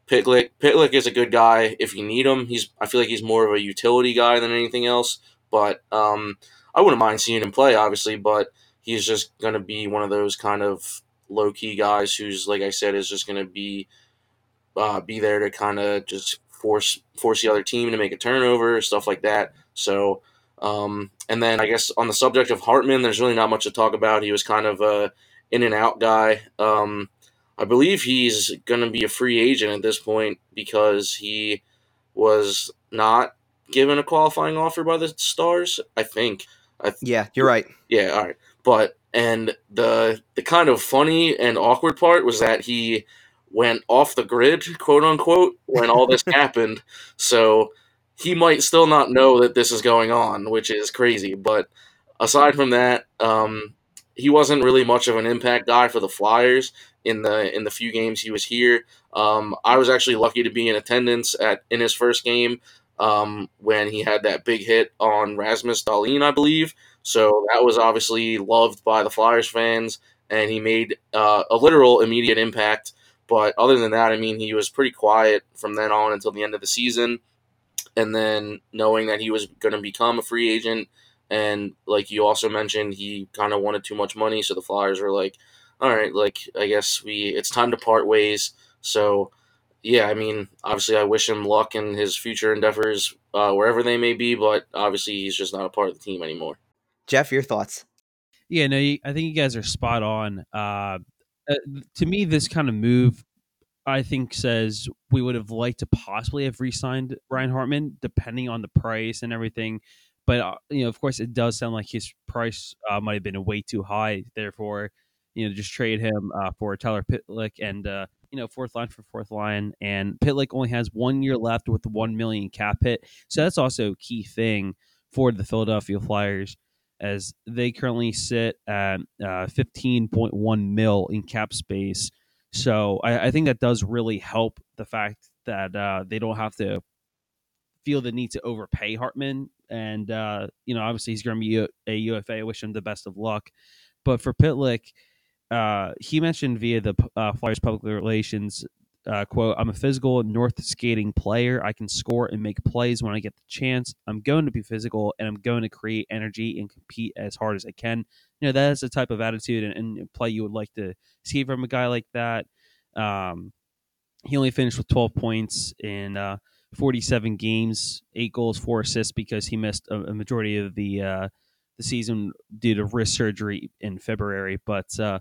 Pitlick, Pitlick is a good guy if you need him. He's I feel like he's more of a utility guy than anything else. But um, I wouldn't mind seeing him play, obviously. But he's just going to be one of those kind of low key guys who's, like I said, is just going to be uh, be there to kind of just force force the other team to make a turnover, stuff like that. So, um, and then I guess on the subject of Hartman, there's really not much to talk about. He was kind of a in and out guy. Um, I believe he's going to be a free agent at this point because he was not given a qualifying offer by the Stars. I think. I th- yeah, you're right. Yeah, all right. But and the the kind of funny and awkward part was that he went off the grid, quote unquote, when all this happened. So he might still not know that this is going on, which is crazy. But aside from that, um, he wasn't really much of an impact guy for the Flyers in the in the few games he was here. Um, I was actually lucky to be in attendance at in his first game um, when he had that big hit on Rasmus Dahlin, I believe. So that was obviously loved by the Flyers fans, and he made uh, a literal immediate impact. But other than that, I mean, he was pretty quiet from then on until the end of the season. And then knowing that he was going to become a free agent, and like you also mentioned, he kind of wanted too much money, so the Flyers were like, "All right, like I guess we it's time to part ways." So yeah, I mean, obviously, I wish him luck in his future endeavors uh, wherever they may be, but obviously, he's just not a part of the team anymore. Jeff, your thoughts? Yeah, no, I think you guys are spot on. Uh, uh, to me, this kind of move, I think, says we would have liked to possibly have re-signed Ryan Hartman, depending on the price and everything. But uh, you know, of course, it does sound like his price uh, might have been way too high. Therefore, you know, just trade him uh, for Tyler Pitlick and uh, you know fourth line for fourth line. And Pitlick only has one year left with one million cap hit, so that's also a key thing for the Philadelphia Flyers as they currently sit at uh, 15.1 mil in cap space. So I, I, think that does really help the fact that uh, they don't have to feel the need to overpay Hartman. And, uh, you know, obviously he's going to be a UFA. I wish him the best of luck. But for Pitlick, uh, he mentioned via the uh, Flyers public relations uh, quote, I'm a physical north skating player. I can score and make plays when I get the chance. I'm going to be physical and I'm going to create energy and compete as hard as I can. You know, that is the type of attitude and, and play you would like to see from a guy like that. Um, he only finished with 12 points in uh, 47 games, eight goals, four assists because he missed a, a majority of the uh, the season due to wrist surgery in February. But uh,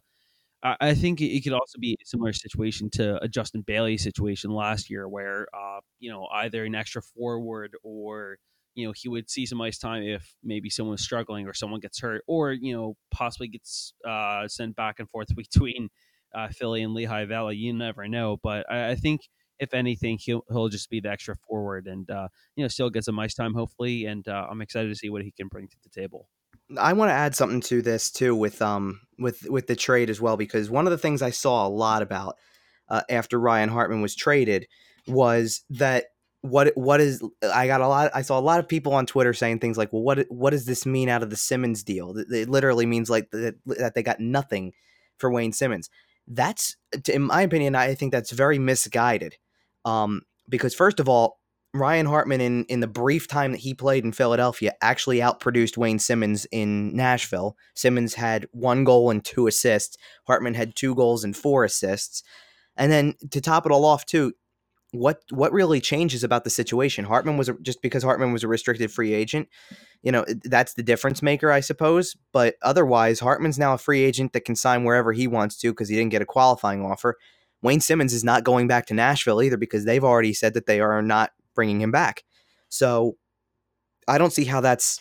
I think it could also be a similar situation to a Justin Bailey situation last year, where uh, you know either an extra forward or you know he would see some ice time if maybe someone's struggling or someone gets hurt, or you know possibly gets uh, sent back and forth between uh, Philly and Lehigh Valley. You never know, but I, I, think if anything, he'll he'll just be the extra forward and uh, you know still get some ice time hopefully, and uh, I'm excited to see what he can bring to the table. I want to add something to this too with um with with the trade as well because one of the things I saw a lot about uh, after Ryan Hartman was traded was that what what is I got a lot I saw a lot of people on Twitter saying things like well what what does this mean out of the Simmonds deal? It literally means like that, that they got nothing for Wayne Simmonds. That's in my opinion I think that's very misguided um because first of all Ryan Hartman, in, in the brief time that he played in Philadelphia, actually outproduced Wayne Simmonds in Nashville. Simmonds had one goal and two assists. Hartman had two goals and four assists. And then to top it all off, too, what what really changes about the situation? Hartman was a, just because Hartman was a restricted free agent, you know, that's the difference maker, I suppose. But otherwise, Hartman's now a free agent that can sign wherever he wants to because he didn't get a qualifying offer. Wayne Simmonds is not going back to Nashville either because they've already said that they are not bringing him back. So I don't see how that's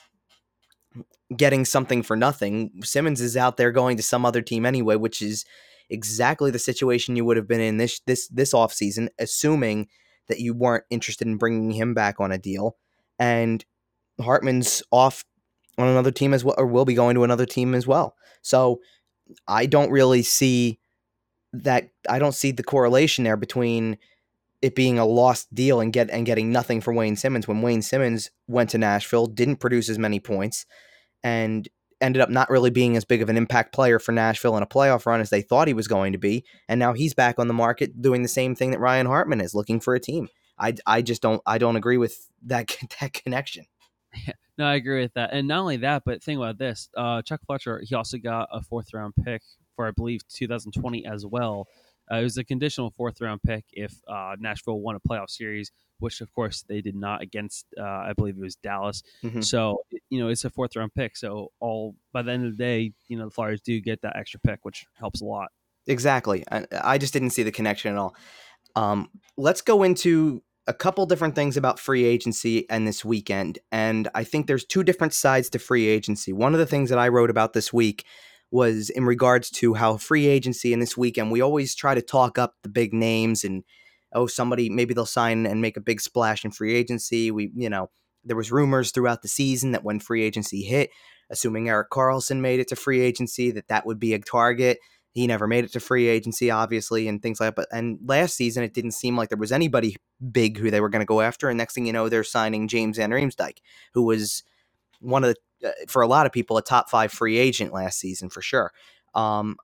getting something for nothing. Simmonds is out there going to some other team anyway, which is exactly the situation you would have been in this this this offseason, assuming that you weren't interested in bringing him back on a deal. And Hartman's off on another team as well, or will be going to another team as well. So I don't really see that. I don't see the correlation there between it being a lost deal and get and getting nothing for Wayne Simmonds when Wayne Simmonds went to Nashville, didn't produce as many points, and ended up not really being as big of an impact player for Nashville in a playoff run as they thought he was going to be. And now he's back on the market doing the same thing that Ryan Hartman is, looking for a team. I, I just don't I don't agree with that that connection. Yeah, no, I agree with that. And not only that, but think about this: uh, Chuck Fletcher, he also got a fourth round pick for I believe 2020 as well. Uh, it was a conditional fourth round pick if uh, Nashville won a playoff series, which of course they did not against. Uh, I believe it was Dallas. Mm-hmm. So you know it's a fourth round pick. So all by the end of the day, you know the Flyers do get that extra pick, which helps a lot. Exactly. I, I just didn't see the connection at all. Um, let's go into a couple different things about free agency and this weekend. And I think there's two different sides to free agency. One of the things that I wrote about this week was in regards to how free agency in this weekend, we always try to talk up the big names and, oh, somebody, maybe they'll sign and make a big splash in free agency. We, you know, there was rumors throughout the season that when free agency hit, assuming Erik Karlsson made it to free agency, that that would be a target. He never made it to free agency, obviously, and things like that. But and last season, it didn't seem like there was anybody big who they were going to go after. And next thing you know, they're signing James Van Riemsdyk, who was one of the, uh, for a lot of people, a top five free agent last season for sure. Um,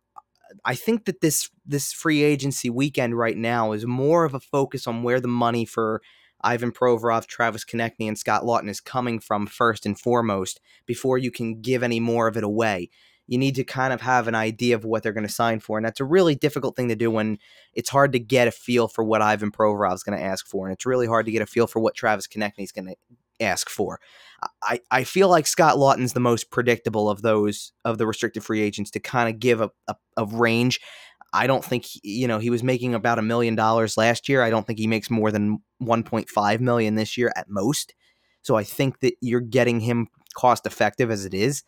I think that this this free agency weekend right now is more of a focus on where the money for Ivan Provorov, Travis Konecny, and Scott Laughton is coming from first and foremost before you can give any more of it away you need to kind of have an idea of what they're going to sign for. And that's a really difficult thing to do when it's hard to get a feel for what Ivan Provorov is going to ask for. And it's really hard to get a feel for what Travis Konecny is going to ask for. I, I feel like Scott Laughton's the most predictable of those of the restricted free agents to kind of give a, a, a range. I don't think you know he was making about a million dollars last year. I don't think he makes more than 1.5 million this year at most. So I think that you're getting him cost effective as it is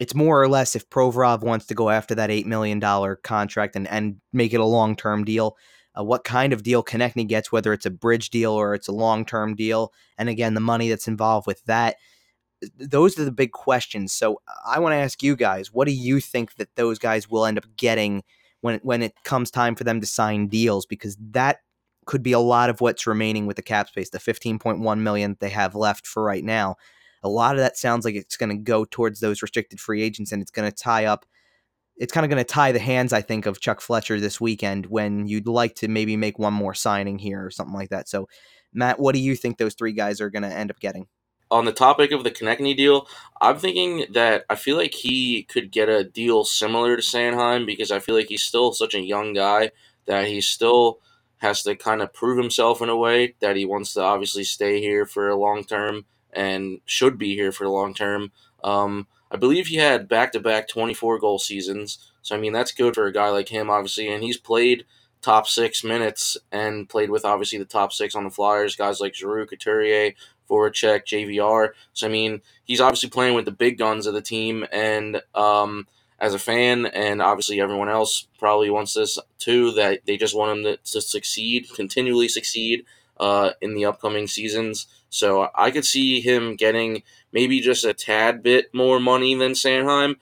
it's more or less if Provorov wants to go after that $8 million contract and, and make it a long term deal, uh, what kind of deal Konecny gets, whether it's a bridge deal or it's a long term deal. And again, the money that's involved with that. Those are the big questions. So I want to ask you guys, what do you think that those guys will end up getting when when it comes time for them to sign deals? Because that could be a lot of what's remaining with the cap space, the 15.1 million they have left for right now a lot of that sounds like it's going to go towards those restricted free agents and it's going to tie up it's kind of going to tie the hands i think of chuck fletcher this weekend when you'd like to maybe make one more signing here or something like that so matt what do you think those three guys are going to end up getting on the topic of the Konecny deal, I'm thinking that I feel like he could get a deal similar to Sanheim because I feel like he's still such a young guy that he still has to kind of prove himself in a way that he wants to obviously stay here for a long term and should be here for the long term. Um, I believe he had back to back 24 goal seasons. So, I mean, that's good for a guy like him, obviously. And he's played top six minutes and played with, obviously, the top six on the Flyers, guys like Giroux, Couturier, Voracek, JVR. So, I mean, he's obviously playing with the big guns of the team. And um, as a fan, and obviously everyone else probably wants this too, that they just want him to, to succeed, continually succeed uh, in the upcoming seasons. So I could see him getting maybe just a tad bit more money than Sanheim,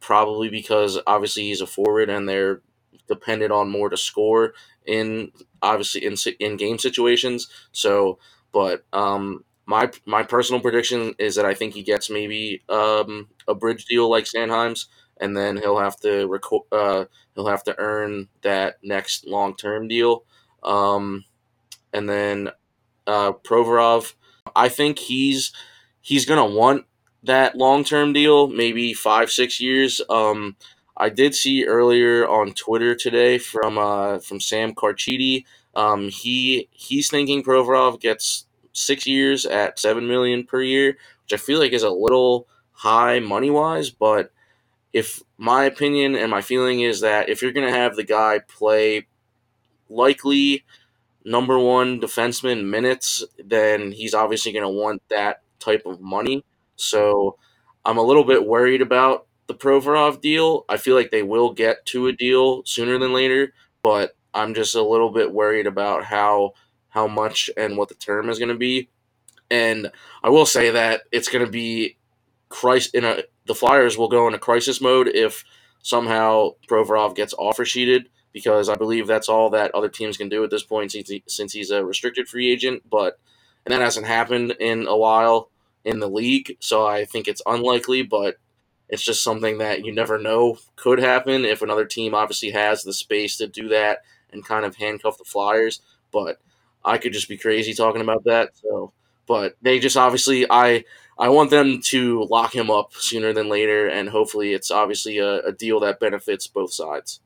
probably because obviously he's a forward and they're dependent on more to score in obviously in in game situations. So, but um, my my personal prediction is that I think he gets maybe um, a bridge deal like Sanheim's, and then he'll have to record uh, he'll have to earn that next long term deal. Um, and then uh, Provorov. I think he's he's gonna want that long term deal, maybe five six years. Um, I did see earlier on Twitter today from uh, from Sam Carchidi. Um, he he's thinking Provorov gets six years at seven million per year, which I feel like is a little high money wise. But if my opinion and my feeling is that if you're gonna have the guy play likely number one defenseman minutes, then he's obviously going to want that type of money. So I'm a little bit worried about the Provorov deal. I feel like they will get to a deal sooner than later, but I'm just a little bit worried about how how much and what the term is going to be. And I will say that it's going to be crisis in a the Flyers will go into crisis mode if somehow Provorov gets offer sheeted because I believe that's all that other teams can do at this point since, he, since he's a restricted free agent. But and that hasn't happened in a while in the league, so I think it's unlikely. But it's just something that you never know could happen if another team obviously has the space to do that and kind of handcuff the Flyers. But I could just be crazy talking about that. So, but they just obviously I I want them to lock him up sooner than later, and hopefully it's obviously a, a deal that benefits both sides.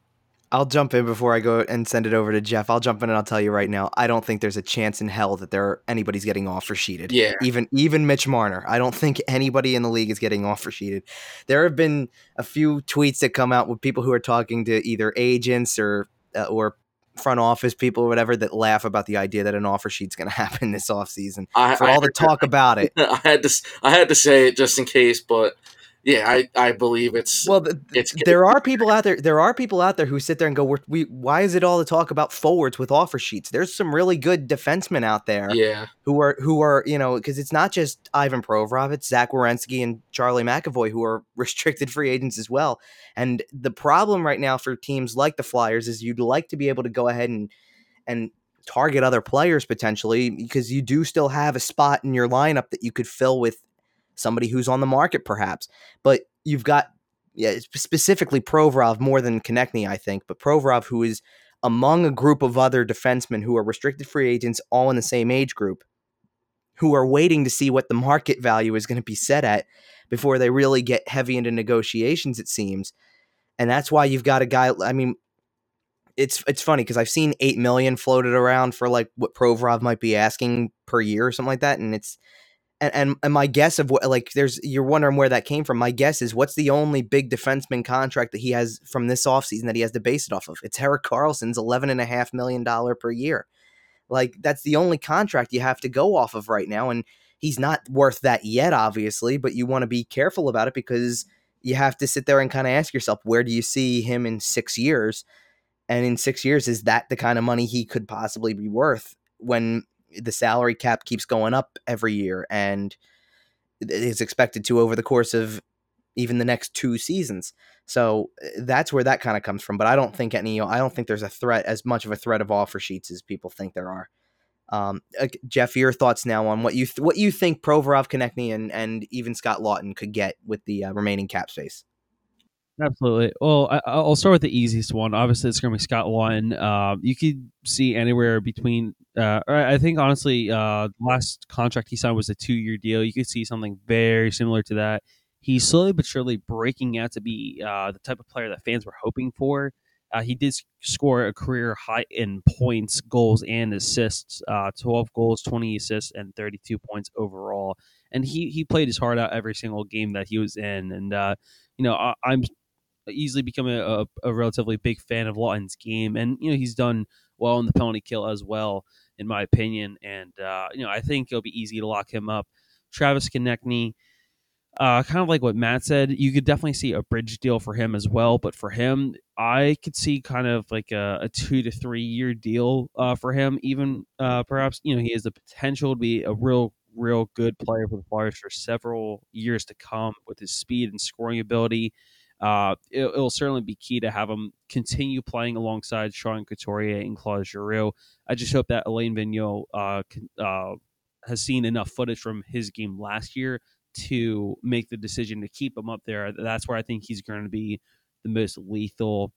I'll jump in before I go and send it over to Jeff. I'll jump in and I'll tell you right now. I don't think there's a chance in hell that there anybody's getting offer sheeted. Yeah. Even even Mitch Marner. I don't think anybody in the league is getting offer sheeted. There have been a few tweets that come out with people who are talking to either agents or uh, or front office people or whatever that laugh about the idea that an offer sheet's going to happen this offseason. I, For I, all the talk about it. I had to I had to say it just in case, but yeah, I, I believe it's well. The, it's there are people out there. There are people out there who sit there and go, We're, "We why is it all the talk about forwards with offer sheets? There's some really good defensemen out there, yeah, who are who are you know because it's not just Ivan Provorov, it's Zach Werenski and Charlie McAvoy who are restricted free agents as well. And the problem right now for teams like the Flyers is you'd like to be able to go ahead and and target other players potentially because you do still have a spot in your lineup that you could fill with somebody who's on the market perhaps. But you've got yeah, specifically Provorov more than Konecny, I think, but Provorov who is among a group of other defensemen who are restricted free agents all in the same age group who are waiting to see what the market value is going to be set at before they really get heavy into negotiations it seems. And that's why you've got a guy I mean it's it's funny because I've seen eight million floated around for like what Provorov might be asking per year or something like that, and it's and, and, and my guess of what like there's you're wondering where that came from. My guess is what's the only big defenseman contract that he has from this offseason that he has to base it off of? It's Erik Karlsson's eleven and a half million dollar per year. Like that's the only contract you have to go off of right now. And he's not worth that yet, obviously, but you want to be careful about it because you have to sit there and kind of ask yourself, where do you see him in six years? And in six years, is that the kind of money he could possibly be worth when the salary cap keeps going up every year and is expected to over the course of even the next two seasons. So eh, that's where that kind of comes from. But I don't think any, I don't think there's a threat as much of a threat of offer sheets as people think there are. Um, Jeff, your thoughts now on what you th- what you think Provorov, Konecny, and and even Scott Laughton could get with the uh, remaining cap space. Absolutely. Well, I, will start with the easiest one. Obviously, it's going to be Scott Laughton. Uh, you could see anywhere between. Uh, I think honestly, uh, last contract he signed was a two-year deal. You could see something very similar to that. He's slowly but surely breaking out to be uh, the type of player that fans were hoping for. Uh, he did score a career high in points, goals, and assists. Uh, Twelve goals, twenty assists, and thirty-two points overall. And he he played his heart out every single game that he was in. And you know, I, I'm easily become a, a, a, relatively big fan of Laughton's game, and you know he's done well in the penalty kill as well, in my opinion. And uh, you know I think it'll be easy to lock him up. Travis Konecny, uh, kind of like what Matt said, you could definitely see a bridge deal for him as well. But for him, I could see kind of like a, a two to three year deal uh, for him. Even uh, perhaps you know he has the potential to be a real real good player for the Flyers for several years to come with his speed and scoring ability uh, it, will certainly be key to have him continue playing alongside Sean Couturier and Claude Giroux. I just hope that Alain Vigneault uh, can, uh, has seen enough footage from his game last year to make the decision to keep him up there. That's where I think he's going to be the most lethal.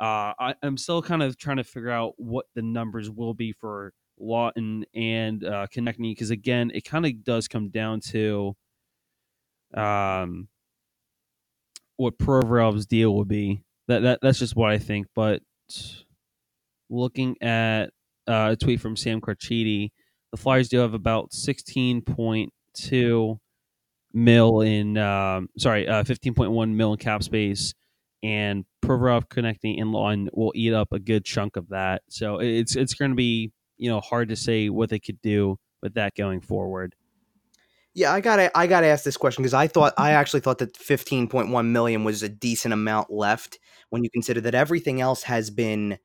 Uh, I, am still kind of trying to figure out what the numbers will be for Laughton and uh, because again, it kind of does come down to um, what Provorov's deal would be. That that that's just what I think. But looking at uh, a tweet from Sam Carchidi, the Flyers do have about sixteen point two mil in um, sorry, uh, fifteen point one mil in cap space, and Provorov connecting in line will eat up a good chunk of that. So it's it's going to be you know hard to say what they could do with that going forward. Yeah, I gotta I gotta ask this question because I thought I actually thought that 15.1 million was a decent amount left when you consider that everything else has been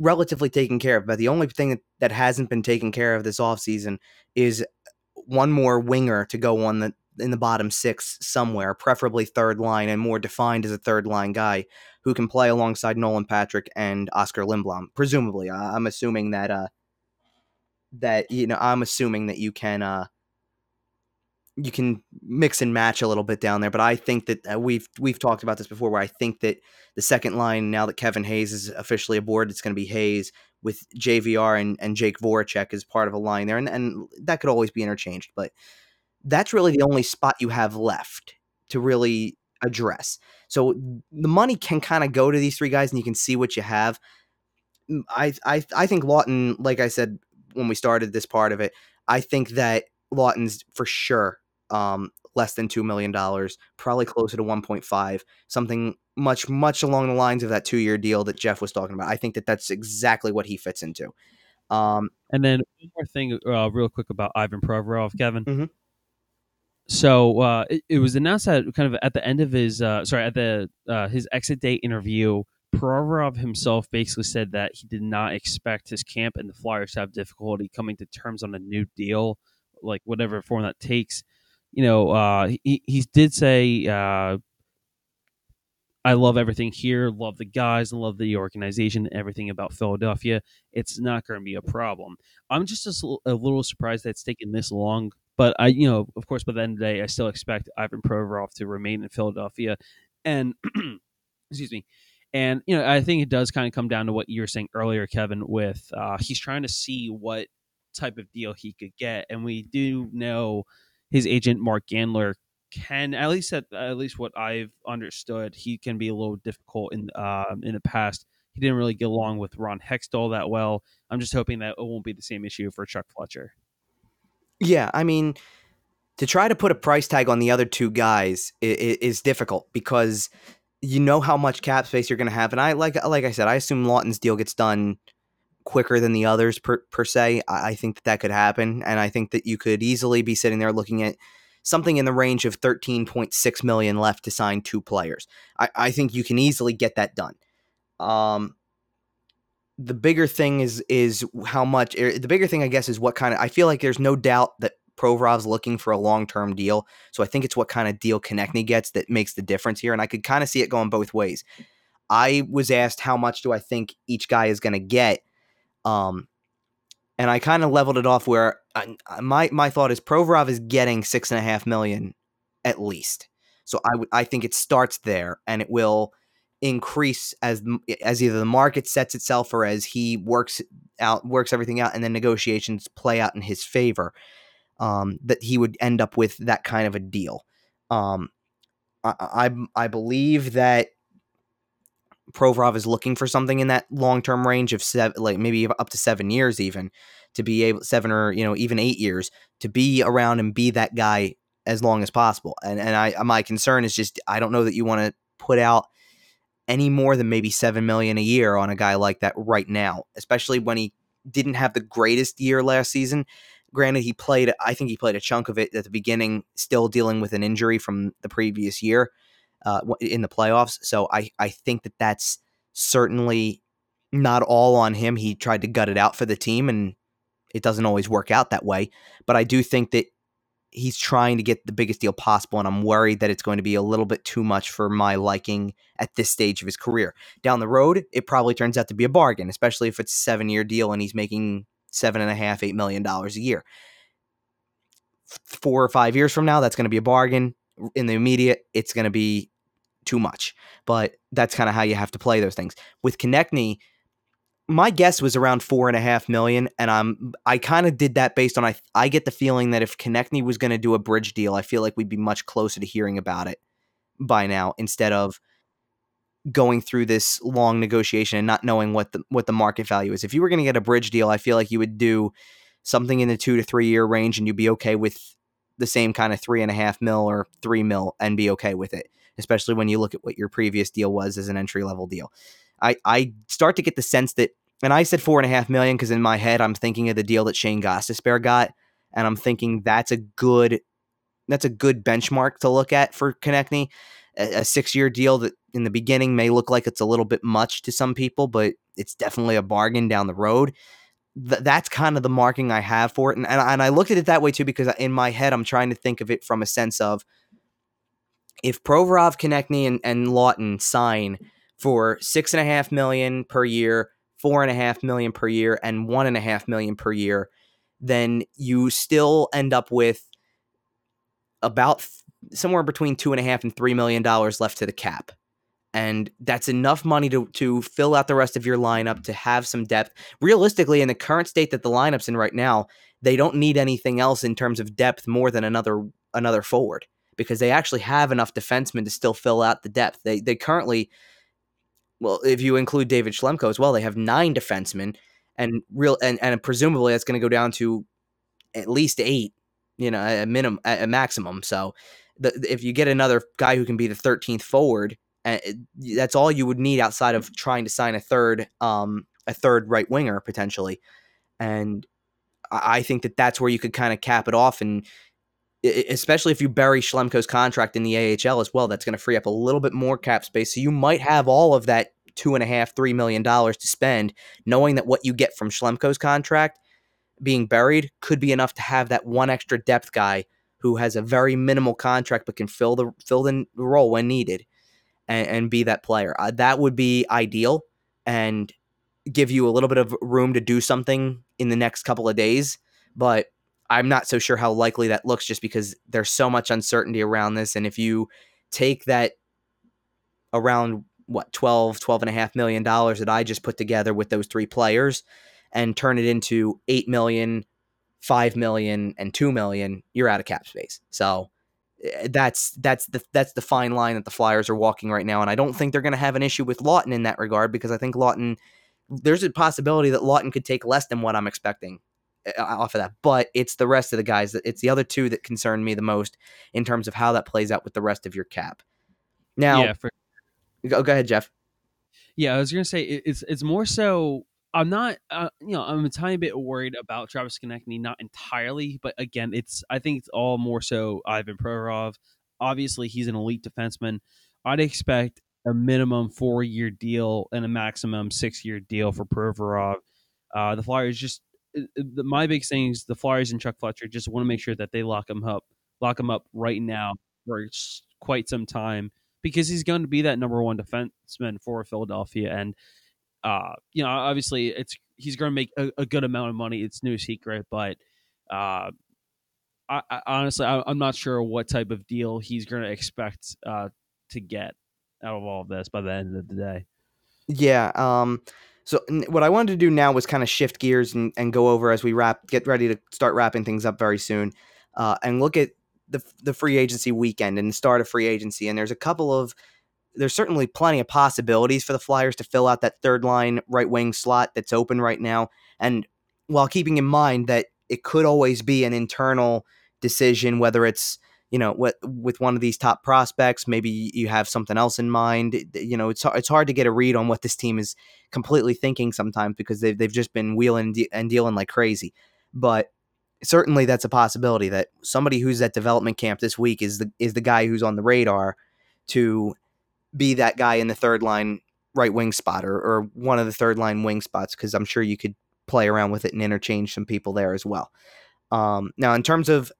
relatively taken care of. But the only thing that, that hasn't been taken care of this offseason is one more winger to go on the in the bottom six somewhere, preferably third line and more defined as a third line guy who can play alongside Nolan Patrick and Oskar Lindblom. Presumably, I'm assuming that uh, that you know I'm assuming that you can uh, you can mix and match a little bit down there. But I think that uh, we've we've talked about this before, where I think that the second line now that Kevin Hayes is officially aboard, it's going to be Hayes with JVR and, and Jake Voracek as part of a line there, and, and that could always be interchanged. But that's really the only spot you have left to really address. So the money can kind of go to these three guys, and you can see what you have. Mm, I I I think Laughton, like I said when we started this part of it, I think that Laughton's for sure um, less than two million dollars, probably closer to one point five, something much much along the lines of that two year deal that Jeff was talking about. I think that that's exactly what he fits into. Um, and then one more thing, uh, real quick about Ivan Provorov, Kevin. Mm-hmm. So uh, it, it, was announced that kind of at the end of his uh, sorry at the uh, his exit date interview, Provorov himself basically said that he did not expect his camp and the Flyers to have difficulty coming to terms on a new deal, like whatever form that takes. You know, uh, he he did say uh, I love everything here, love the guys, and love the organization, everything about Philadelphia. It's not going to be a problem. I'm just a, a, little surprised that it's taken this long, but I, you know, of course, by the end of the day, I still expect Ivan Provorov to remain in Philadelphia, and excuse me, and you know, I think it does kind of come down to what you were saying earlier, Kevin. With uh, he's trying to see what type of deal he could get, and we do know his agent Mark Gandler can at least at, at least what I've understood, he can be a little difficult in uh, in the past. He didn't really get along with Ron Hextall that well. I'm just hoping that it won't be the same issue for Chuck Fletcher. Yeah, I mean, to try to put a price tag on the other two guys is, is difficult because you know how much cap space you're going to have, and I like like I said, I assume Laughton's deal gets done quicker than the others per per se. I, I think that that could happen, and I think that you could easily be sitting there looking at something in the range of 13.6 million left to sign two players. I, I think you can easily get that done. Um, the bigger thing is is how much. Er, the bigger thing, I guess, is what kind of. I feel like there's no doubt that Provorov's looking for a long term deal. So I think it's what kind of deal Konecny gets that makes the difference here. And I could kind of see it going both ways. I was asked how much do I think each guy is going to get. Um, and I kind of leveled it off where I, my my thought is Provorov is getting six and a half million at least. So I would I think it starts there, and it will increase as as either the market sets itself or as he works out works everything out, and then negotiations play out in his favor. Um, that he would end up with that kind of a deal. Um, I, I I believe that Provorov is looking for something in that long term range of seven, like maybe up to seven years, even to be able seven or you know even eight years to be around and be that guy as long as possible. And and I my concern is just I don't know that you want to put out any more than maybe seven million a year on a guy like that right now, especially when he didn't have the greatest year last season. Granted, he played I think he played a chunk of it at the beginning, still dealing with an injury from the previous year uh, in the playoffs. So I, I think that that's certainly not all on him. He tried to gut it out for the team, and it doesn't always work out that way. But I do think that he's trying to get the biggest deal possible, and I'm worried that it's going to be a little bit too much for my liking at this stage of his career. Down the road, it probably turns out to be a bargain, especially if it's a seven year deal and he's making seven and a half, eight million dollars a year. Four or five years from now, that's going to be a bargain. In the immediate, it's going to be too much. But that's kind of how you have to play those things. With Konecny, my guess was around four and a half million, and I'm I kind of did that based on I I get the feeling that if Konecny was going to do a bridge deal, I feel like we'd be much closer to hearing about it by now instead of going through this long negotiation and not knowing what the what the market value is. If you were going to get a bridge deal, I feel like you would do something in the two to three year range, and you'd be okay with the same kind of three and a half mil or three mil and be okay with it especially when you look at what your previous deal was as an entry level deal. I, I start to get the sense that, and I said four and a half million because in my head I'm thinking of the deal that Shane Gostisbehere got, and I'm thinking that's a good that's a good benchmark to look at for Konecny. A, a six year deal that in the beginning may look like it's a little bit much to some people, but it's definitely a bargain down the road. th- that's kind of the marking I have for it. And, and, and I looked at it that way too because in my head, I'm trying to think of it from a sense of if Provorov, Konecny, and, and Laughton sign for six and a half million per year, four and a half million per year, and one and a half million per year, then you still end up with about somewhere between two and a half and three million dollars left to the cap and that's enough money to to fill out the rest of your lineup to have some depth. Realistically, in the current state that the lineup's in right now, they don't need anything else in terms of depth more than another another forward because they actually have enough defensemen to still fill out the depth. They they currently well, if you include David Schlemko as well, they have nine defensemen and real and, and presumably that's going to go down to at least eight, you know, a minimum, a maximum. So the, if you get another guy who can be the 13th forward and that's all you would need outside of trying to sign a third, um, a third right winger potentially. And I think that that's where you could kind of cap it off, and especially if you bury Schlemko's contract in the AHL as well, that's going to free up a little bit more cap space. So you might have all of that two and a half, three million dollars to spend, knowing that what you get from Schlemko's contract being buried could be enough to have that one extra depth guy who has a very minimal contract but can fill the fill the role when needed and, and be that player. Uh, that would be ideal and give you a little bit of room to do something in the next couple of days. But I'm not so sure how likely that looks just because there's so much uncertainty around this. And if you take that around what 12 12 and a half million dollars that i just put together with those three players and turn it into 8 million 5 million and 2 million you're out of cap space. So Eh, that's that's the that's the fine line that the Flyers are walking right now, and I don't think they're going to have an issue with Laughton in that regard because I think Laughton there's a possibility that Laughton could take less than what I'm expecting off of that, but it's the rest of the guys that it's the other two that concern me the most in terms of how that plays out with the rest of your cap. Now, yeah, for- go, go ahead, Jeff. Yeah, I was going to say it's it's more so I'm not, uh, you know, I'm a tiny bit worried about Travis Konecny, not entirely, but again, it's I think it's all more so Ivan Provorov. Obviously, he's an elite defenseman. I'd expect a minimum four year deal and a maximum six year deal for Provorov. Uh, the Flyers just the, my big thing is the Flyers and Chuck Fletcher just want to make sure that they lock him up, lock him up right now for quite some time because he's going to be that number one defenseman for Philadelphia and uh, you know, obviously it's he's going to make a, a, good amount of money. It's no secret, but uh, I, I honestly I, am not sure what type of deal he's going to expect uh, to get out of all of this by the end of the day. Yeah. Um. So what I wanted to do now was kind of shift gears and, and go over as we wrap, get ready to start wrapping things up very soon, uh, and look at the the free agency weekend and start of free agency. And there's a couple of there's certainly plenty of possibilities for the Flyers to fill out that third line right wing slot that's open right now. And while keeping in mind that it could always be an internal decision, whether it's you know what with one of these top prospects, maybe you have something else in mind. You know, it's it's hard to get a read on what this team is completely thinking sometimes because they've they've just been wheeling and dealing like crazy. But certainly that's a possibility that somebody who's at development camp this week is the is the guy who's on the radar to be that guy in the third line right wing spot or, or one of the third line wing spots because I'm sure you could play around with it and interchange some people there as well. Um, now, in terms of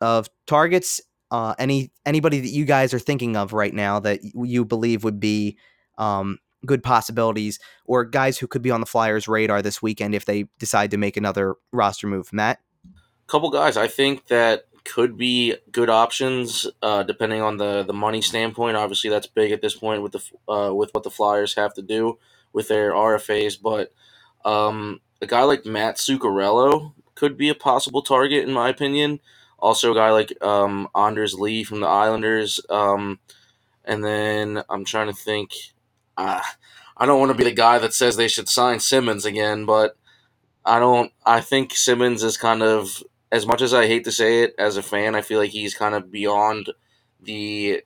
of targets, uh, any anybody that you guys are thinking of right now that you believe would be um, good possibilities, or guys who could be on the Flyers' radar this weekend if they decide to make another roster move, Matt. Couple guys, I think that could be good options uh, depending on the the money standpoint. Obviously, that's big at this point with the uh, with what the Flyers have to do with their RFAs. But um, a guy like Matt Zuccarello could be a possible target in my opinion. Also, a guy like um, Anders Lee from the Islanders. Um, and then I'm trying to think. Uh, I don't want to be the guy that says they should sign Simmonds again, but I don't. I think Simmonds is kind of as much as I hate to say it as a fan, I feel like he's kind of beyond the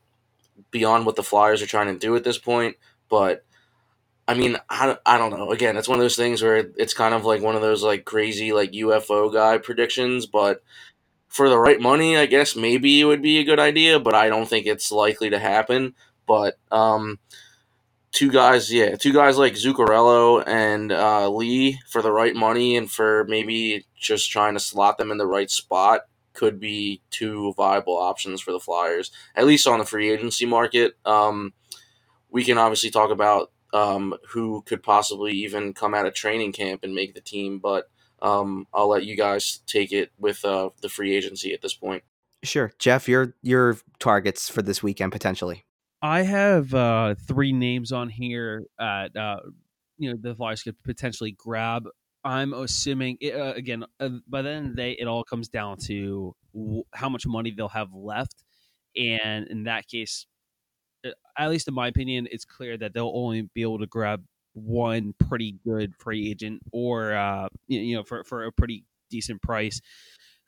beyond what the Flyers are trying to do at this point. But I mean, I, I don't know. Again, it's one of those things where it's kind of like one of those like crazy like UFO guy predictions. But for the right money, I guess maybe it would be a good idea. But I don't think it's likely to happen. But um, two guys, yeah, two guys like Zuccarello and uh, Lee for the right money and for maybe just trying to slot them in the right spot could be two viable options for the Flyers, at least on the free agency market. Um, we can obviously talk about um, who could possibly even come out of training camp and make the team, but um, I'll let you guys take it with uh, the free agency at this point. Sure, Jeff, your your targets for this weekend potentially. I have uh, three names on here at uh, you know the Flyers could potentially grab. I'm assuming uh, again uh, by the end of the day, it all comes down to w- how much money they'll have left, and in that case, uh, at least in my opinion, it's clear that they'll only be able to grab one pretty good free agent, or uh, you know for for a pretty decent price.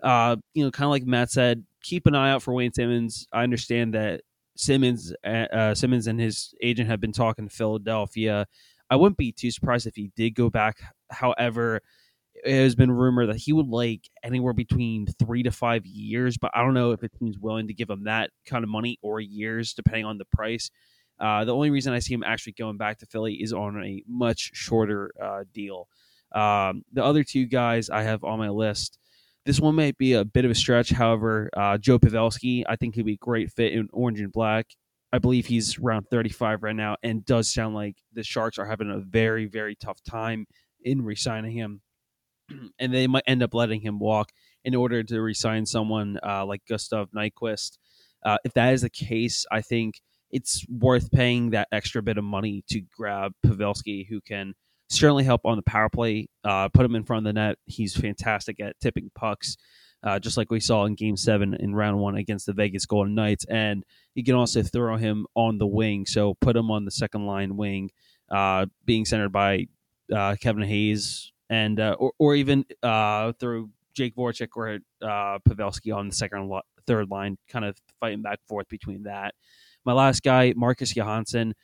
Uh, you know, kind of like Matt said, keep an eye out for Wayne Simmonds. I understand that Simmonds uh, uh, Simmonds and his agent have been talking to Philadelphia. I wouldn't be too surprised if he did go back. However, it has been rumored that he would like anywhere between three to five years, but I don't know if a team's willing to give him that kind of money or years, depending on the price. Uh, the only reason I see him actually going back to Philly is on a much shorter uh, deal. Um, the other two guys I have on my list this one might be a bit of a stretch. However, uh, Joe Pavelski, I think he'd be a great fit in orange and black. I believe he's around 35 right now and does sound like the Sharks are having a very, very tough time in re signing him. and they might end up letting him walk in order to re-sign someone uh, like Gustav Nyquist. Uh, if that is the case, I think it's worth paying that extra bit of money to grab Pavelski, who can certainly help on the power play. Uh, put him in front of the net. He's fantastic at tipping pucks, uh, just like we saw in Game Seven in Round One against the Vegas Golden Knights. And you can also throw him on the wing. So put him on the second line wing, uh, being centered by uh, Kevin Hayes, and uh, or, or even uh, through Jake Voracek or Pavelski on the second third line, kind of fighting back and forth between that. My last guy, Marcus Johansson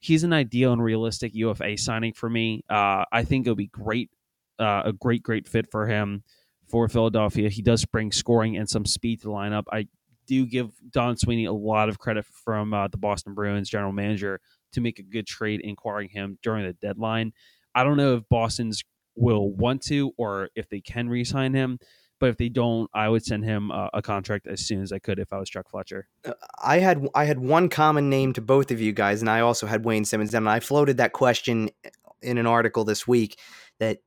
he's an ideal and realistic UFA signing for me. Uh, I think it'll be great, uh, a great, great fit for him for Philadelphia. He does bring scoring and some speed to the lineup. I do give Don Sweeney a lot of credit from uh, the Boston Bruins general manager to make a good trade inquiring him during the deadline. I don't know if Boston's will want to or if they can re-sign him. But if they don't, I would send him a, a contract as soon as I could if I was Chuck Fletcher. Uh, I had I had one common name to both of you guys, and I also had Wayne Simmonds. And I floated that question in an article this week that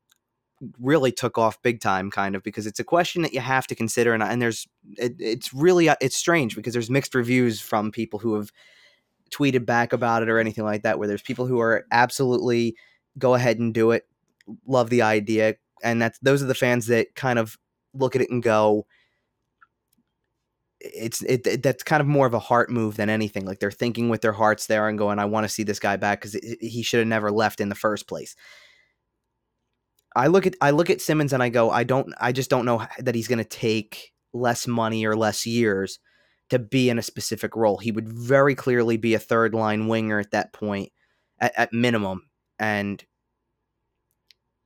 really took off big time kind of because it's a question that you have to consider and, and there's it, it's really uh, it's strange because there's mixed reviews from people who have tweeted back about it or anything like that where there's people who are absolutely go ahead and do it love the idea and that's those are the fans that kind of look at it and go, it's it, it, that's kind of more of a heart move than anything. Like they're thinking with their hearts there and going, I want to see this guy back because he should have never left in the first place. I look at I look at Simmonds and I go, I don't, I just don't know that he's going to take less money or less years to be in a specific role. He would very clearly be a third line winger at that point, at, at minimum, and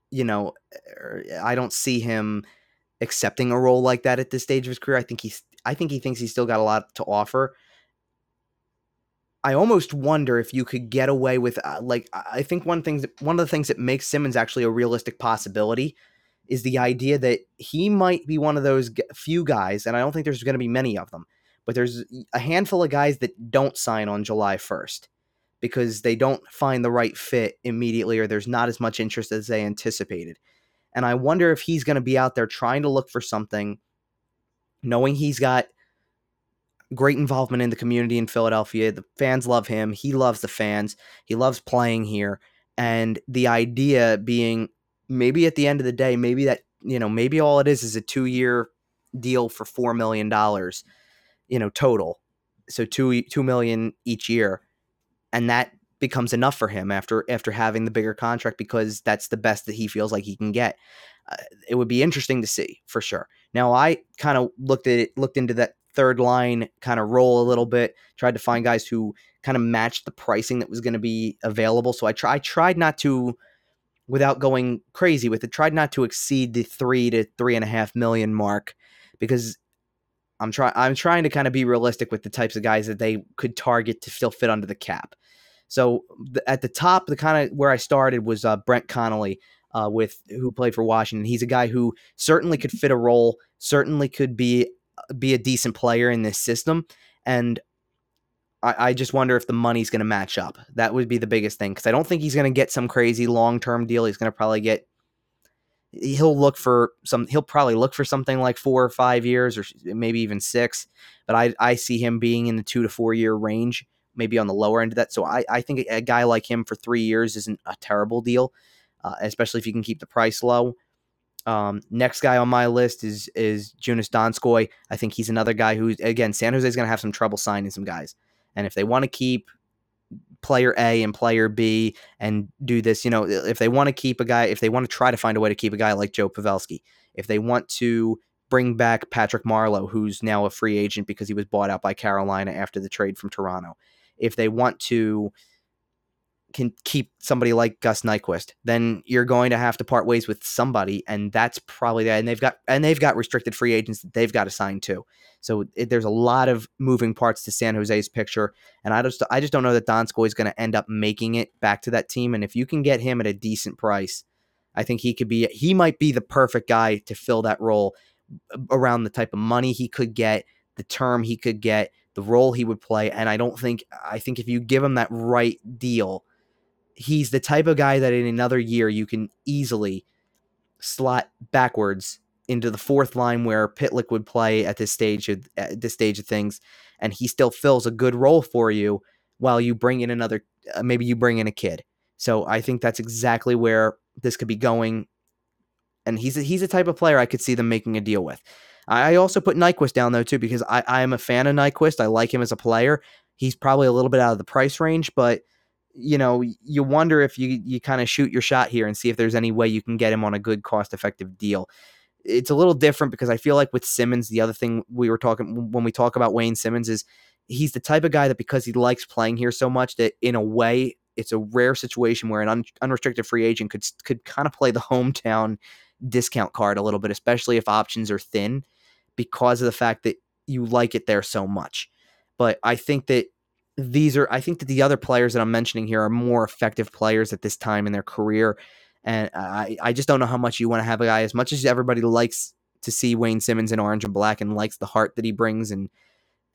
you know, er, I don't see him accepting a role like that at this stage of his career. I think he's I think he thinks he's still got a lot to offer. I almost wonder if you could get away with uh, like I think one thing one of the things that makes Simmonds actually a realistic possibility is the idea that he might be one of those few guys and I don't think there's going to be many of them, but there's a handful of guys that don't sign on July 1st because they don't find the right fit immediately or there's not as much interest as they anticipated. And I wonder if he's going to be out there trying to look for something, knowing he's got great involvement in the community in Philadelphia. The fans love him. He loves the fans. He loves playing here. And the idea being maybe at the end of the day, maybe that, you know, maybe all it is is a two year deal for $4 million, you know, total. So two, 2 million each year. And that becomes enough for him after after having the bigger contract because that's the best that he feels like he can get. Uh, it would be interesting to see for sure. Now I kind of looked at it, looked into that third line kind of role a little bit, tried to find guys who kind of matched the pricing that was going to be available. So I try I tried not to without going crazy with it, tried not to exceed the three to three and a half million mark because I'm trying I'm trying to kind of be realistic with the types of guys that they could target to still fit under the cap. So the, at the top, the kind of where I started was uh, Brett Connolly, uh, with who played for Washington. He's a guy who certainly could fit a role, certainly could be be a decent player in this system, and I, I just wonder if the money's going to match up. That would be the biggest thing because I don't think he's going to get some crazy long term deal. He's going to probably get. He'll look for some. He'll probably look for something like four or five years, or maybe even six. But I I see him being in the two to four year range, maybe on the lower end of that. So I I think a guy like him for three years isn't a terrible deal, uh, especially if you can keep the price low. Um, next guy on my list is is Joonas Donskoi. I think he's another guy who, again, San Jose is going to have some trouble signing some guys. And if they want to keep player A and player B and do this, you know, if they want to keep a guy, if they want to try to find a way to keep a guy like Joe Pavelski, if they want to bring back Patrick Marleau, who's now a free agent because he was bought out by Carolina after the trade from Toronto, if they want to can keep somebody like Gus Nyquist, then you're going to have to part ways with somebody, and that's probably that. And they've got and they've got restricted free agents that they've got to sign too. So it, there's a lot of moving parts to San Jose's picture, and I just I just don't know that Donskoi is going to end up making it back to that team. And if you can get him at a decent price, I think he could be he might be the perfect guy to fill that role uh, around the type of money he could get, the term he could get, the role he would play. And I don't think I think if you give him that right deal he's the type of guy that in another year you can easily slot backwards into the fourth line where Pitlick would play at this stage of at this stage of things, and he still fills a good role for you while you bring in another. Uh, maybe you bring in a kid. So I think that's exactly where this could be going. And he's a, he's a type of player I could see them making a deal with. I also put Nyquist down though too because I I am a fan of Nyquist. I like him as a player. He's probably a little bit out of the price range, but you know, you wonder if you you kind of shoot your shot here and see if there's any way you can get him on a good cost effective deal. It's a little different because I feel like with Simmonds, the other thing we were talking when we talk about Wayne Simmonds is he's the type of guy that because he likes playing here so much that in a way it's a rare situation where an un- unrestricted free agent could could kind of play the hometown discount card a little bit, especially if options are thin, because of the fact that you like it there so much. But I think that these are I think that the other players that I'm mentioning here are more effective players at this time in their career. And I, I just don't know how much you want to have a guy as much as everybody likes to see Wayne Simmonds in orange and black and likes the heart that he brings and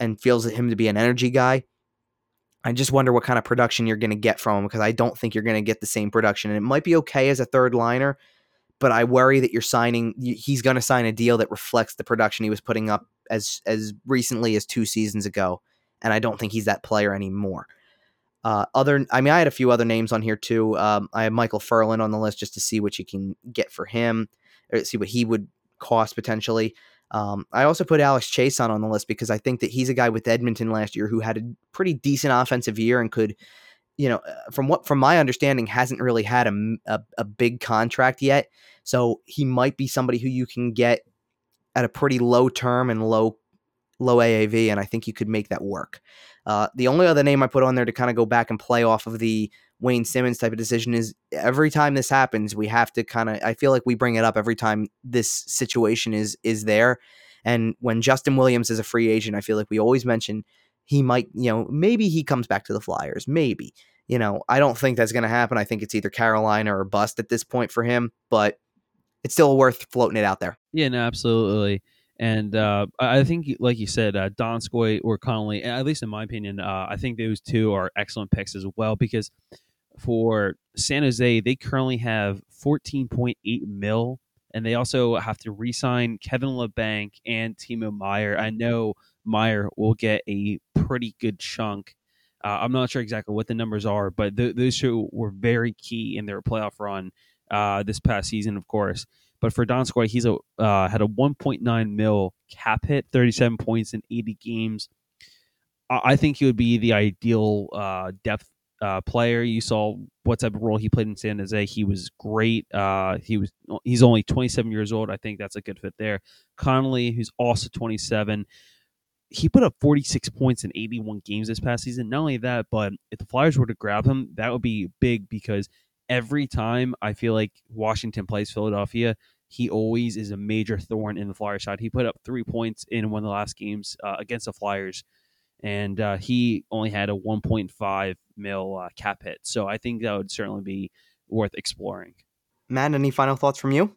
and feels him to be an energy guy. I just wonder what kind of production you're going to get from him because I don't think you're going to get the same production. And it might be okay as a third liner, but I worry that you're signing. He's going to sign a deal that reflects the production he was putting up as as recently as two seasons ago and I don't think he's that player anymore. Uh, other, I mean, I had a few other names on here too. Um, I have Michael Ferland on the list just to see what you can get for him, or see what he would cost potentially. Um, I also put Alex Chiasson on the list because I think that he's a guy with Edmonton last year who had a pretty decent offensive year and could, you know, uh, from what from my understanding, hasn't really had a, a, a big contract yet. So he might be somebody who you can get at a pretty low term and low low AAV, and I think you could make that work. Uh, the only other name I put on there to kind of go back and play off of the Wayne Simmonds type of decision is every time this happens, we have to kind of. I feel like we bring it up every time this situation is is there. And when Justin Williams is a free agent, I feel like we always mention he might, you know, maybe he comes back to the Flyers, maybe. You know, I don't think that's going to happen. I think it's either Carolina or bust at this point for him, but it's still worth floating it out there. Yeah, no, absolutely. And uh, I think, like you said, uh, Donskoi or Connolly, at least in my opinion, uh, I think those two are excellent picks as well because for San Jose, they currently have 14.8 mil, and they also have to re-sign Kevin Labanc and Timo Meier. I know Meier will get a pretty good chunk. Uh, I'm not sure exactly what the numbers are, but th- those two were very key in their playoff run uh, this past season, of course. But for Donskoi, he's a uh, had a 1.9 mil cap hit, 37 points in 80 games. I think he would be the ideal uh, depth uh, player. You saw what type of role he played in San Jose. He was great. Uh, he was he's only 27 years old. I think that's a good fit there. Connolly, who's also 27, he put up 46 points in 81 games this past season. Not only that, but if the Flyers were to grab him, that would be big because every time I feel like Washington plays Philadelphia, he always is a major thorn in the Flyers side. He put up three points in one of the last games uh, against the Flyers, and uh, he only had a 1.5 mil uh, cap hit. So I think that would certainly be worth exploring. Matt, any final thoughts from you?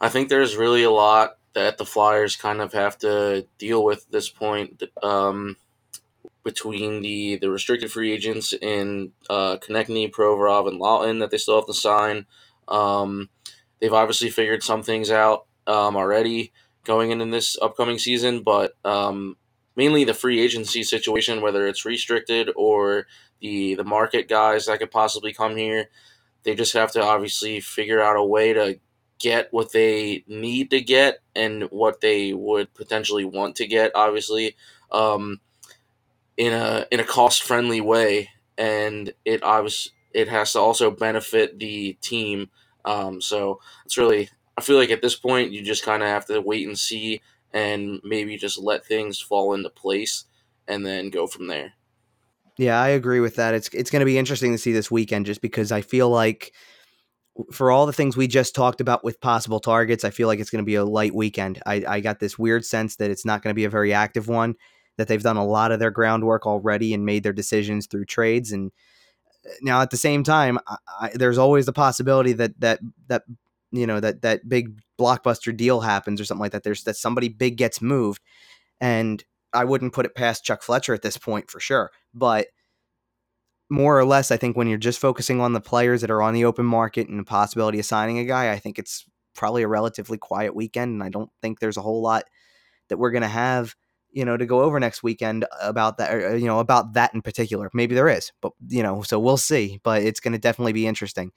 I think there's really a lot that the Flyers kind of have to deal with at this point um, between the, the restricted free agents in uh, Konecny, Provorov, and Laughton that they still have to sign. Um, they've obviously figured some things out um, already going into this upcoming season, but um, mainly the free agency situation, whether it's restricted or the the market guys that could possibly come here, they just have to obviously figure out a way to get what they need to get and what they would potentially want to get. Obviously, um, in a in a cost friendly way, and it obviously it has to also benefit the team. Um, so it's really I feel like at this point you just kind of have to wait and see and maybe just let things fall into place and then go from there. Yeah, I agree with that. It's it's going to be interesting to see this weekend just because I feel like for all the things we just talked about with possible targets, I feel like it's going to be a light weekend. I, I got this weird sense that it's not going to be a very active one, that they've done a lot of their groundwork already and made their decisions through trades. And uh, now at the same time, I, I, there's always the possibility that that that you know that that big blockbuster deal happens or something like that. There's that somebody big gets moved, and I wouldn't put it past Chuck Fletcher at this point for sure. But more or less, I think when you're just focusing on the players that are on the open market and the possibility of signing a guy, I think it's probably a relatively quiet weekend, and I don't think there's a whole lot that we're going to have, you know, to go over next weekend about that, or, you know, about that in particular. Maybe there is, but you know, so we'll see. But it's going to definitely be interesting.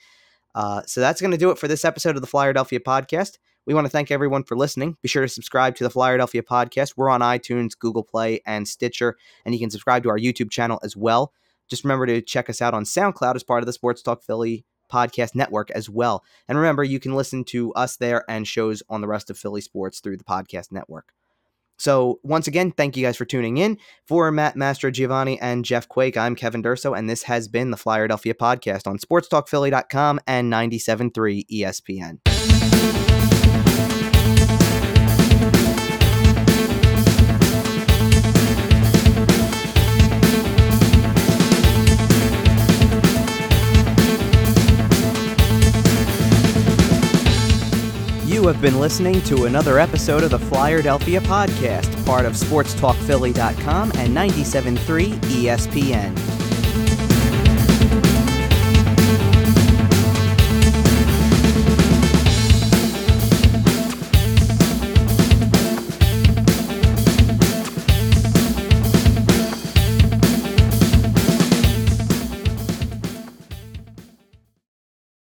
Uh, so that's going to do it for this episode of the Flyerdelphia podcast. We want to thank everyone for listening. Be sure to subscribe to the Flyerdelphia podcast. We're on iTunes, Google Play, and Stitcher, and you can subscribe to our YouTube channel as well. Just remember to check us out on SoundCloud as part of the Sports Talk Philly podcast network as well. And remember, you can listen to us there and shows on the rest of Philly sports through the podcast network. So, once again, thank you guys for tuning in. For Matt Mastrogiovanni and Jeff Quake, I'm Kevin Durso, and this has been the Flyerdelphia podcast on SportsTalkPhilly.com and 97.3 ESPN. You have been listening to another episode of the Flyerdelphia podcast, part of SportsTalkPhilly.com and 97.3 ESPN.